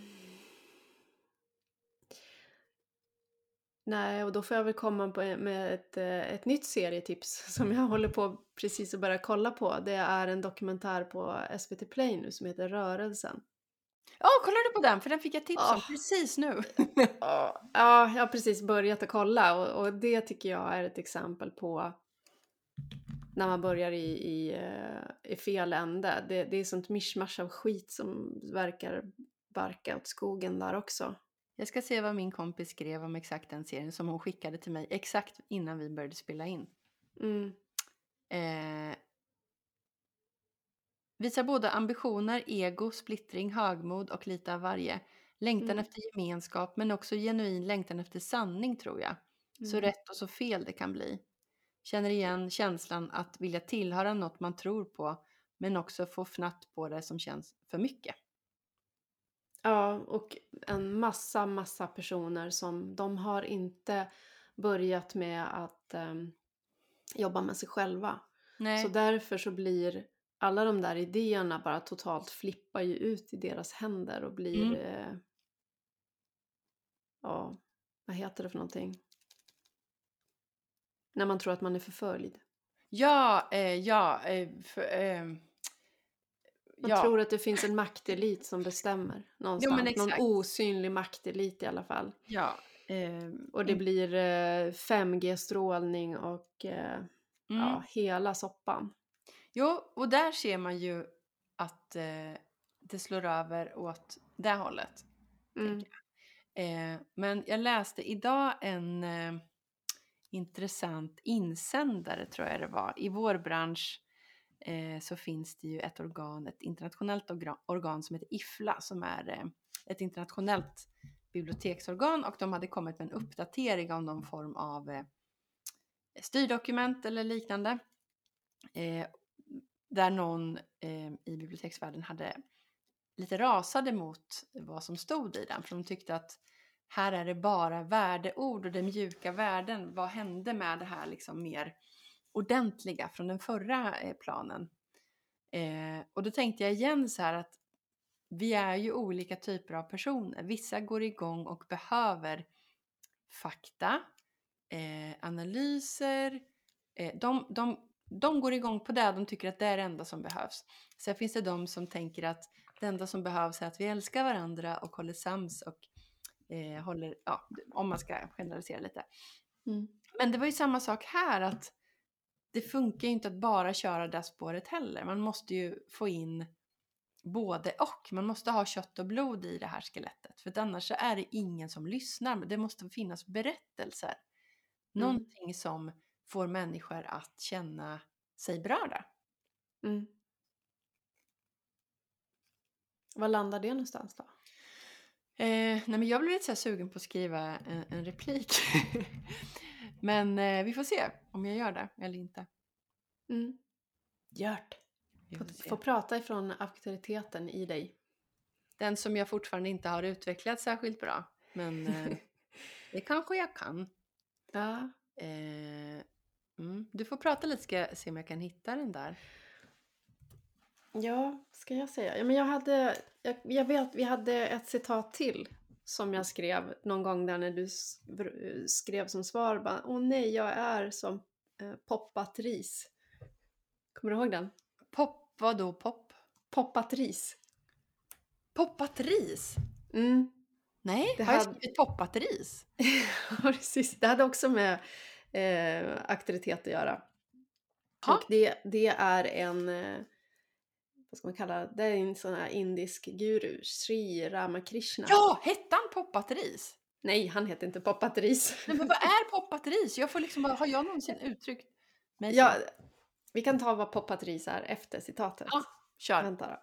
Nej, och då får jag väl komma med ett, eh, ett nytt serietips som jag håller på precis att börja kolla på. Det är en dokumentär på SVT Play nu som heter Rörelsen. Ja, oh, kollar du på den? För den fick jag tips om oh. precis nu. ja, jag har precis börjat att kolla och, och, det tycker jag är ett exempel på när man börjar i, i, eh, i fel ände. Det, det är sånt mischmasch av skit som verkar barka åt skogen där också. Jag ska se vad min kompis skrev om exakt den serien som hon skickade till mig exakt innan vi började spela in. Mm. Eh, visar både ambitioner, ego, splittring, högmod och lite av varje. Längtan mm. efter gemenskap men också genuin längtan efter sanning tror jag. Mm. Så rätt och så fel det kan bli. Känner igen känslan att vilja tillhöra något man tror på men också få fnatt på det som känns för mycket. Ja, och en massa, massa personer som de har inte börjat med att um, jobba med sig själva. Nej. Så därför så blir alla de där idéerna bara totalt flippar ju ut i deras händer och blir... Mm. Eh, ja, vad heter det för någonting? När man tror att man är förföljd. Ja, eh, ja, eh, för, eh, Man ja. tror att det finns en maktelit som bestämmer någonstans. Någon exakt. osynlig maktelit i alla fall. ja. Eh, Och det mm, blir eh, 5G-strålning och eh, mm. ja, hela soppan. Jo, och där ser man ju att eh, det slår över åt det hållet. Mm. Eh, men jag läste idag en eh, intressant insändare, tror jag det var. I vår bransch eh, så finns det ju ett organ, ett internationellt organ, som heter IFLA, som är eh, ett internationellt biblioteksorgan och de hade kommit med en uppdatering av någon form av eh, styrdokument eller liknande. Eh, där någon eh, i biblioteksvärlden hade lite rasade mot vad som stod i den. För de tyckte att här är det bara värdeord och det mjuka värden. Vad hände med det här liksom mer ordentliga från den förra eh, planen? Eh, och då tänkte jag igen så här att vi är ju olika typer av personer. Vissa går igång och behöver fakta, eh, analyser. Eh, de, de, de går igång på det, de tycker att det är det enda som behövs. Sen finns det de som tänker att det enda som behövs är att vi älskar varandra och håller sams och eh, håller, ja, om man ska generalisera lite. Mm. Men det var ju samma sak här att det funkar ju inte att bara köra det spåret heller. Man måste ju få in både och. Man måste ha kött och blod i det här skelettet. För annars är det ingen som lyssnar. Det måste finnas berättelser. Mm. Någonting som får människor att känna sig berörda. Mm. Var landar det någonstans då? Eh, nej men jag blev lite så sugen på att skriva en, en replik. men eh, vi får se om jag gör det eller inte. Mm. Gjort. Vi Få, få prata ifrån auktoriteten i dig. Den som jag fortfarande inte har utvecklat särskilt bra. Men eh, det kanske jag kan. Ja. Eh, mm. Du får prata lite ska jag se om jag kan hitta den där. Ja, ska jag säga? Ja, men jag hade, jag, jag vet, vi hade ett citat till som jag skrev någon gång där när du skrev som svar bara, Åh nej, jag är som eh, poppat ris. Kommer du ihåg den? Pop, vadå pop? Poppat ris. Poppat ris? Mm. Nej, Det har jag skrivit poppat ris? Ja, precis. Det hade också med eh, auktoritet att göra. Ha? Och det, det är en, eh, vad ska man kalla det, är en sån här indisk guru, Sri Ramakrishna. Ja, hette han poppat ris? Nej, han heter inte Poppat ris. Nej, men vad är poppat ris? Jag får liksom bara, har jag någonsin uttryckt mig Ja, vi kan ta vad Poppat ris är efter citatet. Ja. Kör. Vänta då.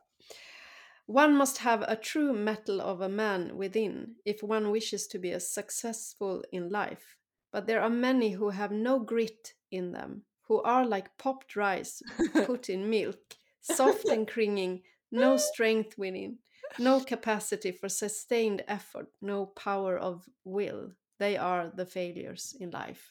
One must have a true metal of a man within if one wishes to be a successful in life. But there are many who have no grit in them, who are like popped rice put in milk, soft and clinging, no strength within, no capacity for sustained effort, no power of will. They are the failures in life.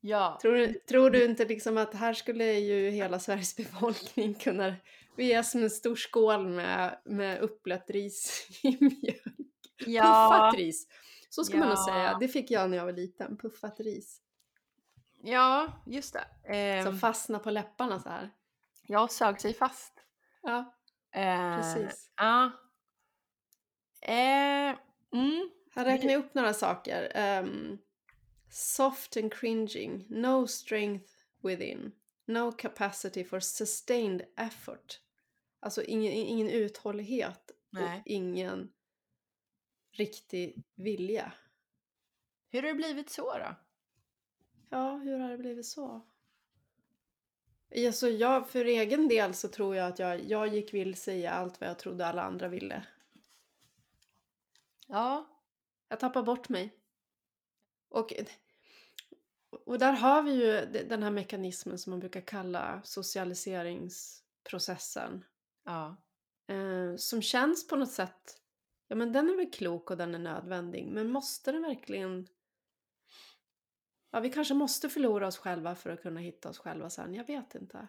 Ja. Tror du, tror du inte liksom att här skulle ju hela Sveriges befolkning kunna... Vi är som en stor skål med, med uppblött ris i mjölk. Puffat ris. Så ska man nog Ja. säga. Det fick jag när jag var liten. Puffat ris. Ja, just det. Ehm, Som fastnar på läpparna så här. Jag sög sig fast. Ja, Eh, precis. Ja. Eh, mm. Här räknar jag upp några saker. Ehm, soft and cringing. No strength within. No capacity for sustained effort. Alltså ingen, ingen uthållighet Nej. och ingen riktig vilja. Hur har det blivit så då? Ja, hur har det blivit så? Alltså jag, för egen del så tror jag att jag, jag gick vilse i allt vad jag trodde alla andra ville. Ja. Jag tappar bort mig. Och, och där har vi ju de- den här mekanismen som man brukar kalla socialiseringsprocessen. Ja. Eh, som känns på något sätt, ja men den är väl klok och den är nödvändig. Men måste den verkligen... Ja, vi kanske måste förlora oss själva för att kunna hitta oss själva sen. Jag vet inte.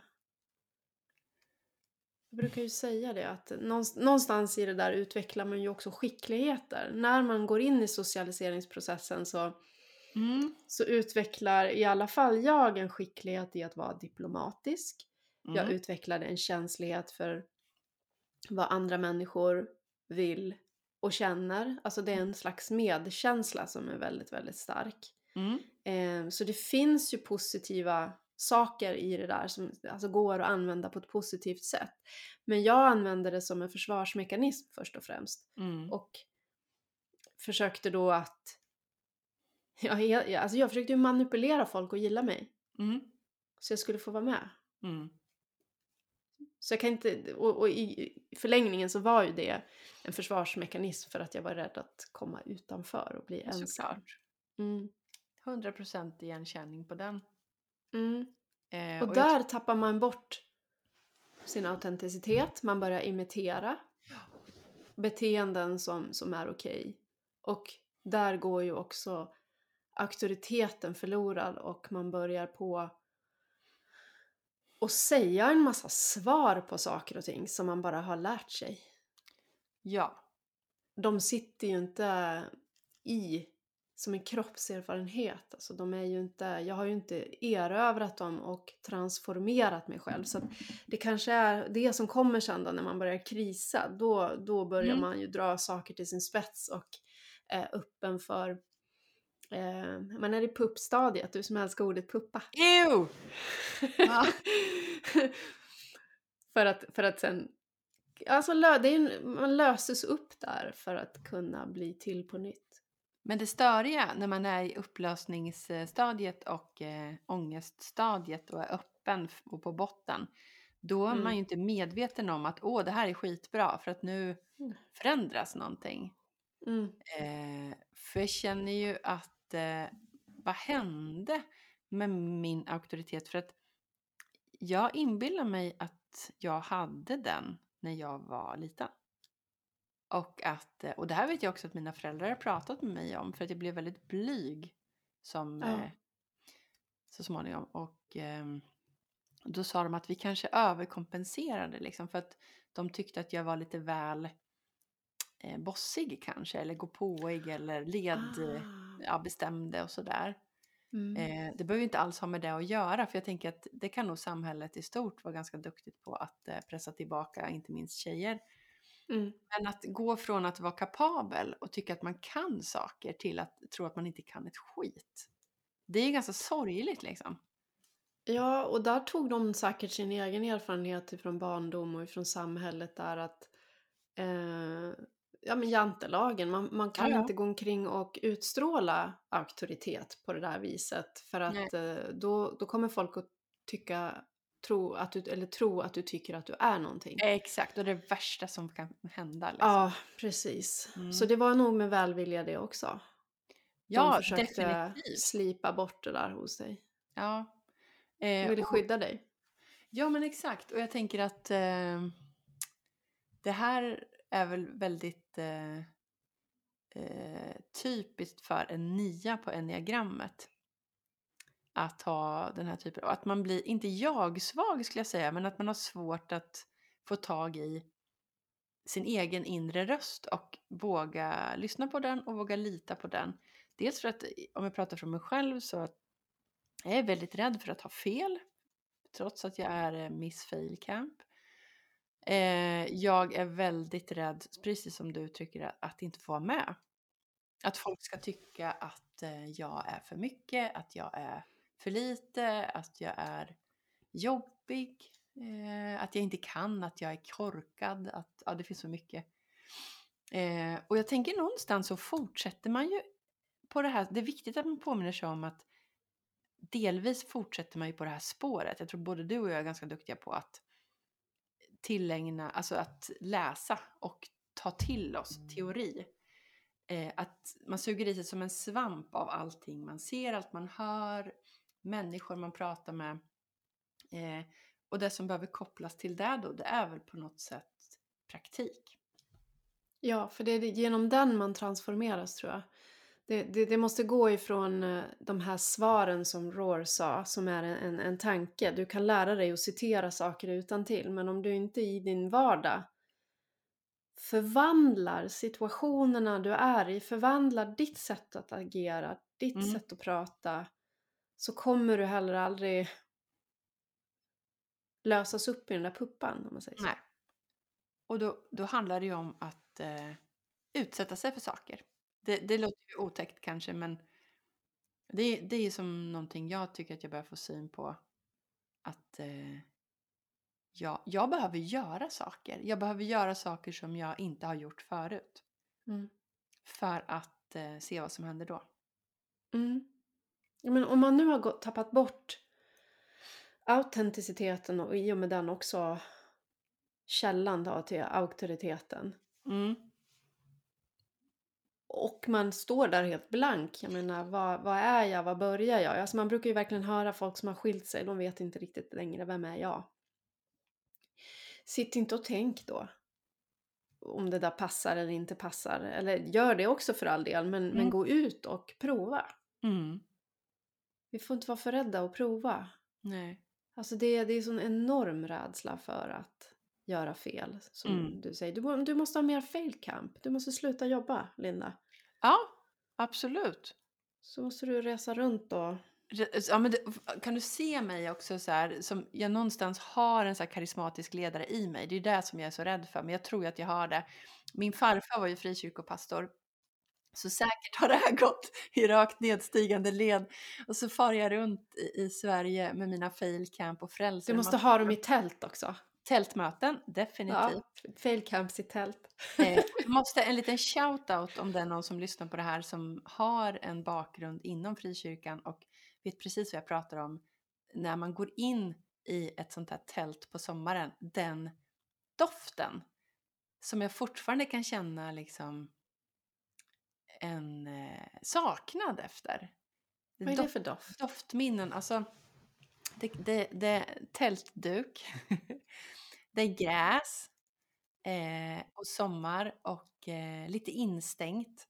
Jag brukar ju säga det att någonstans i det där utvecklar man ju också skickligheter. När man går in i socialiseringsprocessen så, mm. så utvecklar i alla fall jag en skicklighet i att vara diplomatisk. Mm. Jag utvecklade en känslighet för vad andra människor vill och känner. Alltså det är en slags medkänsla som är väldigt, väldigt stark. Mm. Eh, så det finns ju positiva saker i det där som alltså går att använda på ett positivt sätt. Men jag använde det som en försvarsmekanism först och främst. Mm. Och försökte då att... Jag, alltså jag försökte ju manipulera folk och gilla mig. Mm. Så jag skulle få vara med. Mm. Så jag kan inte, och, och, i förlängningen så var ju det en försvarsmekanism för att jag var rädd att komma utanför och bli ensam. Såklart. Mm. 100% igenkänning på den. Mm. Eh, och, och, där jag... tappar man bort sin autenticitet, man börjar imitera beteenden som, som är okej. Okay. Och där går ju också auktoriteten förlorad och man börjar på att säga en massa svar på saker och ting som man bara har lärt sig. Ja. De sitter ju inte i som en kroppserfarenhet. Alltså de är ju inte, jag har ju inte erövrat dem och transformerat mig själv. Så det kanske är det som kommer sen då när man börjar krisa. Då, då börjar mm. man ju dra saker till sin spets och är öppen för eh, man är i puppstadiet, du som älskar ordet puppa. Ew! för, att, för att sen Alltså det är, man löses upp där för att kunna bli till på nytt. Men det störiga när man är i upplösningsstadiet och eh, ångeststadiet och är öppen och på botten, då är mm. man ju inte medveten om att åh, det här är skitbra för att nu mm. förändras någonting. Mm. Eh, för jag känner ju att eh, vad hände med min auktoritet? För att jag inbillar mig att jag hade den när jag var liten. Och, att, och det här vet jag också att mina föräldrar har pratat med mig om för att jag blev väldigt blyg som, ja. eh, så småningom. Och eh, då sa de att vi kanske överkompenserade liksom för att de tyckte att jag var lite väl eh, bossig kanske eller gåpåig eller led, ah. ja, bestämde och sådär. Mm. Eh, det behöver inte alls ha med det att göra för jag tänker att det kan nog samhället i stort vara ganska duktigt på att eh, pressa tillbaka, inte minst tjejer. Mm. Men att gå från att vara kapabel och tycka att man kan saker till att tro att man inte kan ett skit. Det är ganska sorgligt liksom. Ja, och där tog de säkert sin egen erfarenhet från barndom och från samhället där att eh, ja men jantelagen, man, man kan ja, ja. inte gå omkring och utstråla auktoritet på det där viset för att eh, då, då kommer folk att tycka tro att, du, eller tro att du tycker att du är någonting. Exakt, och det värsta som kan hända. Liksom. Ja, precis. Mm. Så det var nog med välvilja det också. Ja, De försökte definitivt. slipa bort det där hos dig. Ja. Eh, De ville skydda dig. Ja, men exakt. Och jag tänker att eh, det här är väl väldigt eh, eh typiskt för en nia på enneagrammet att ha den här typen av, att man blir, inte jag-svag skulle jag säga, men att man har svårt att få tag i sin egen inre röst och våga lyssna på den och våga lita på den. Dels för att, om jag pratar från mig själv, så att jag är väldigt rädd för att ha fel, trots att jag är eh, Miss Fail Camp. Eh, jag är väldigt rädd, precis som du uttrycker att inte få vara med. Att folk ska tycka att eh, jag är för mycket, att jag är för lite, att jag är jobbig, eh, att jag inte kan, att jag är korkad, att ja, det finns så mycket. Eh, och jag tänker någonstans så fortsätter man ju på det här, det är viktigt att man påminner sig om att delvis fortsätter man ju på det här spåret. Jag tror både du och jag är ganska duktiga på att tillägna, alltså att läsa och ta till oss teori. Eh, att man suger i sig som en svamp av allting man ser, allt man hör, människor man pratar med. Eh, och det som behöver kopplas till det då, det är väl på något sätt praktik. Ja, för det är genom den man transformeras tror jag. Det, det, det måste gå ifrån eh, de här svaren som Rohr sa, som är en, en, en tanke. Du kan lära dig att citera saker utan till, men om du inte i din vardag förvandlar situationerna du är i, förvandlar ditt sätt att agera, ditt Mm. sätt att prata, så kommer du heller aldrig lösas upp i den där puppan, om man säger så. Nej. Och då, då handlar det ju om att eh, utsätta sig för saker. Det, det låter ju otäckt kanske, men det, det är ju som någonting jag tycker att jag börjar få syn på. Att eh, jag, jag behöver göra saker. Jag behöver göra saker som jag inte har gjort förut. Mm. För att eh, se vad som händer då. Mm. Ja, men om man nu har gått, tappat bort autenticiteten och i och med den också källan då till auktoriteten. Mm. Och man står där helt blank. Jag menar, vad, vad är jag? Vad börjar jag? Alltså man brukar ju verkligen höra folk som har skilt sig. De vet inte riktigt längre, vem är jag? Sitt inte och tänk då. Om det där passar eller inte passar. Eller gör det också för all del, men, men Mm. gå ut och prova. Mm. Vi får inte vara för rädda att prova. Nej. Alltså det, det är sån enorm rädsla för att göra fel. Som Mm. du säger. Du, du måste ha mer fail camp. Du måste sluta jobba, Linda. Ja, absolut. Så måste du resa runt och... Ja, men det, kan du se mig också så här, som jag någonstans har en så karismatisk ledare i mig. Det är det som jag är så rädd för, men jag tror ju att jag har det. Min farfar var ju frikyrkopastor. Så säkert har det här gått i rakt nedstigande led. Och så far jag runt i, i Sverige med mina fail camp och frälsare. Du måste ha dem i tält också. Tältmöten, definitivt. Ja, fail camps i tält. Eh, måste en liten shout-out om det är någon som lyssnar på det här som har en bakgrund inom frikyrkan och vet precis vad jag pratar om. När man går in i ett sånt här tält på sommaren, den doften som jag fortfarande kan känna liksom en eh, saknad efter. Vad är det för doft? Doftminnen, alltså det, det, det är tältduk, det är gräs eh, och sommar och eh, lite instängt.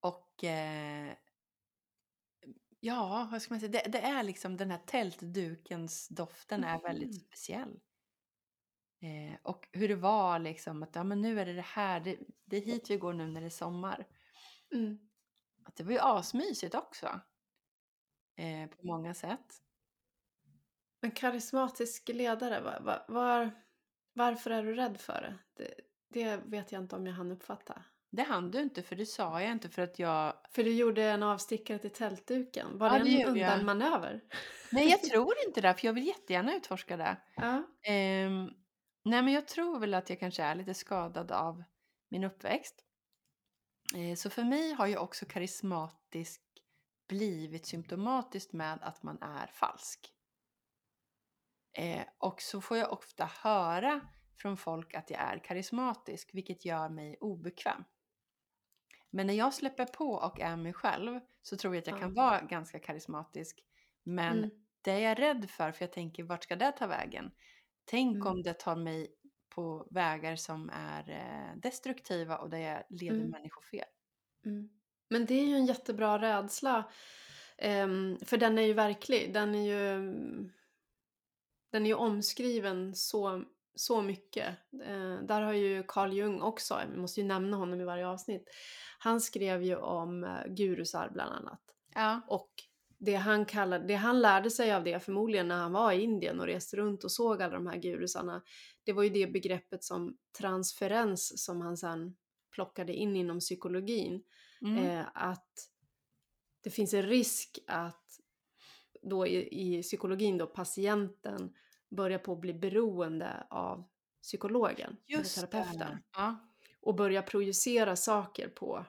Och eh, ja, vad ska man säga, det, det är liksom den här tältdukens doften är väldigt Mhm. speciell. Eh, och hur det var liksom att ja, men nu är det det här, det, det är hit vi går nu när det är sommar. Mm. Att det var ju asmysigt också. Eh, på många sätt. En karismatisk ledare, var, var, var, varför är du rädd för det? det? Det vet jag inte om jag hann uppfatta. Det hann du inte för det sa jag inte för att jag... För du gjorde en avstickare till tältduken. Var Ja, det det en undanmanöver? Nej jag tror inte det för jag vill jättegärna utforska det. Ja. Ehm, nej men jag tror väl att jag kanske är lite skadad av min uppväxt. Eh, så för mig har ju också karismatisk blivit symptomatiskt med att man är falsk. Eh, och så får jag ofta höra från folk att jag är karismatisk, vilket gör mig obekväm. Men när jag släpper på och är mig själv så tror jag att jag Ja. kan vara ganska karismatisk. Men Mm. det är jag rädd för, för jag tänker vart ska det ta vägen? Tänk Mm. om det tar mig på vägar som är eh, destruktiva och där jag leder Mm. människor fel. Mm. Men det är ju en jättebra rädsla. Ehm, för den är ju verklig. Den är ju, den är ju omskriven så, så mycket. Eh, där har ju Carl Jung också, vi måste ju nämna honom i varje avsnitt. Han skrev ju om eh, gurusar bland annat. Ja. Och det han, kallade, det han lärde sig av det förmodligen när han var i Indien och reste runt och såg alla de här gurusarna. Det var ju det begreppet som transferens som han sen plockade in inom psykologin. Mm. Eh, att det finns en risk att då i, i psykologin då patienten börjar på att bli beroende av psykologen, Just eller terapeuten. Ja. Och börjar projicera saker på,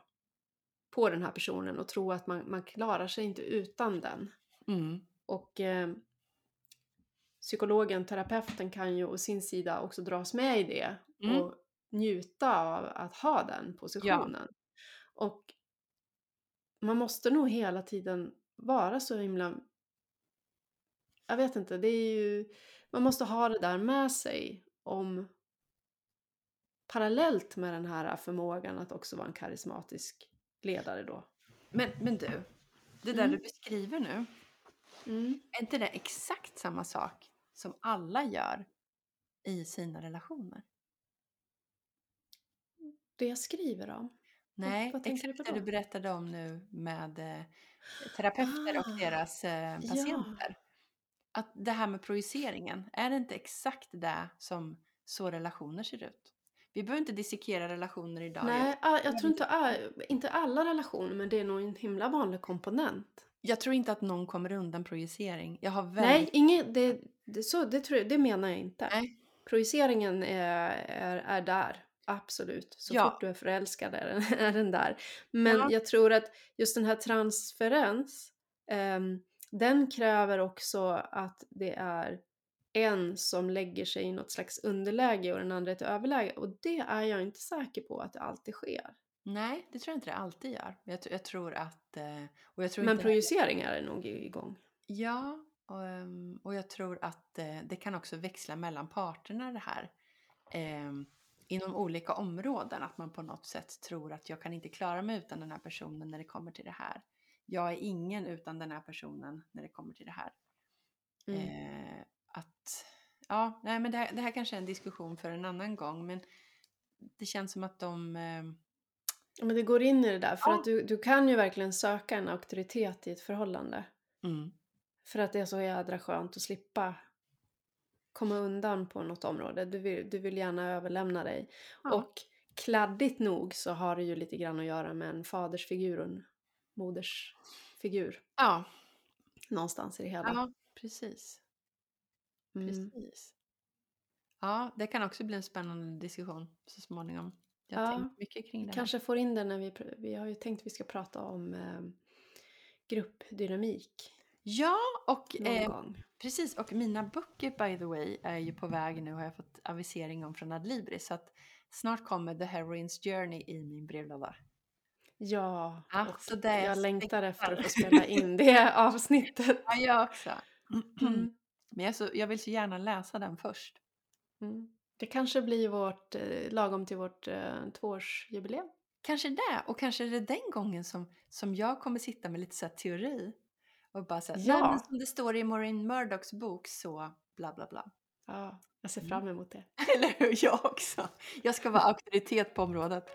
på den här personen och tro att man, man klarar sig inte utan den. Mm. Och eh, psykologen, terapeuten kan ju å sin sida också dras med i det Mm. och njuta av att ha den positionen. Och man måste nog hela tiden vara så himla... Jag vet inte, det är ju... Man måste ha det där med sig om parallellt med den här förmågan att också vara en karismatisk ledare då. Men, men du, det där Mm. du beskriver nu, Mm. är inte det exakt samma sak som alla gör i sina relationer? Det jag skriver om. Nej, vad du exakt på det du berättade om nu med eh, terapeuter och Ah, deras eh, ja. patienter. Att det här med projiceringen, är det inte exakt det som så relationer ser ut? Vi behöver inte dissekera relationer idag. Nej, jag tror inte, inte alla relationer, men det är nog en himla vanlig komponent. jag tror inte att någon kommer undan projicering. Jag har Nej, väldigt... inget, det, det, så, det, tror det menar jag inte. Nej. Projiceringen är, är, är där, absolut. Så Ja. fort du är förälskad är den, är den där. Men Ja. jag tror att just den här transferens, ehm, den kräver också att det är en som lägger sig i något slags underläge och den andra i ett överläge. Och det är jag inte säker på att det alltid sker. Nej, det tror jag inte det alltid gör. Jag, jag tror att... eh, Och jag tror Men projiceringar är nog igång. Ja, och, ehm, och jag tror att eh, det kan också växla mellan parterna det här. Ehm, inom olika områden, att man på något sätt tror att jag kan inte klara mig utan den här personen när det kommer till det här. Jag är ingen utan den här personen när det kommer till det här. Mm. Eh, att, ja, nej men det här, det här kanske är en diskussion för en annan gång, men det känns som att de... Ja, Men det går in i det där, för Ja. att du, du kan ju verkligen söka en auktoritet i ett förhållande. mm, För att det är så jädra skönt att slippa komma undan på något område. Du vill, du vill gärna överlämna dig. Ja. Och kladdigt nog så har det ju lite grann att göra med en fadersfigur och en modersfigur. ja, Någonstans i det hela. ja, precis. Mm. Precis. Ja, det kan också bli en spännande diskussion så småningom. Jag har Ja, tänkt mycket kring det. Kanske får in det när vi... Vi har ju tänkt att vi ska prata om eh, gruppdynamik Ja, och eh, precis. Och mina böcker by the way är ju på väg nu har jag fått avisering om från Adlibris. Så att snart kommer The Heroine's Journey i min brevlåda. Ja, och så det jag längtar efter att få spela in det avsnittet. Ja, jag också. Mm. Men jag, så, jag vill så gärna läsa den först. Mm. Det kanske blir vårt, eh, lagom till vårt eh, tvåårsjubileum. Kanske det, och kanske är det den gången som, som jag kommer sitta med lite så teori. Och bara säga, Ja. men som det står i Maureen Murdochs bok så bla bla bla. Ja, jag ser Mm. fram emot det. Eller hur? Jag också. Jag ska vara auktoritet på området.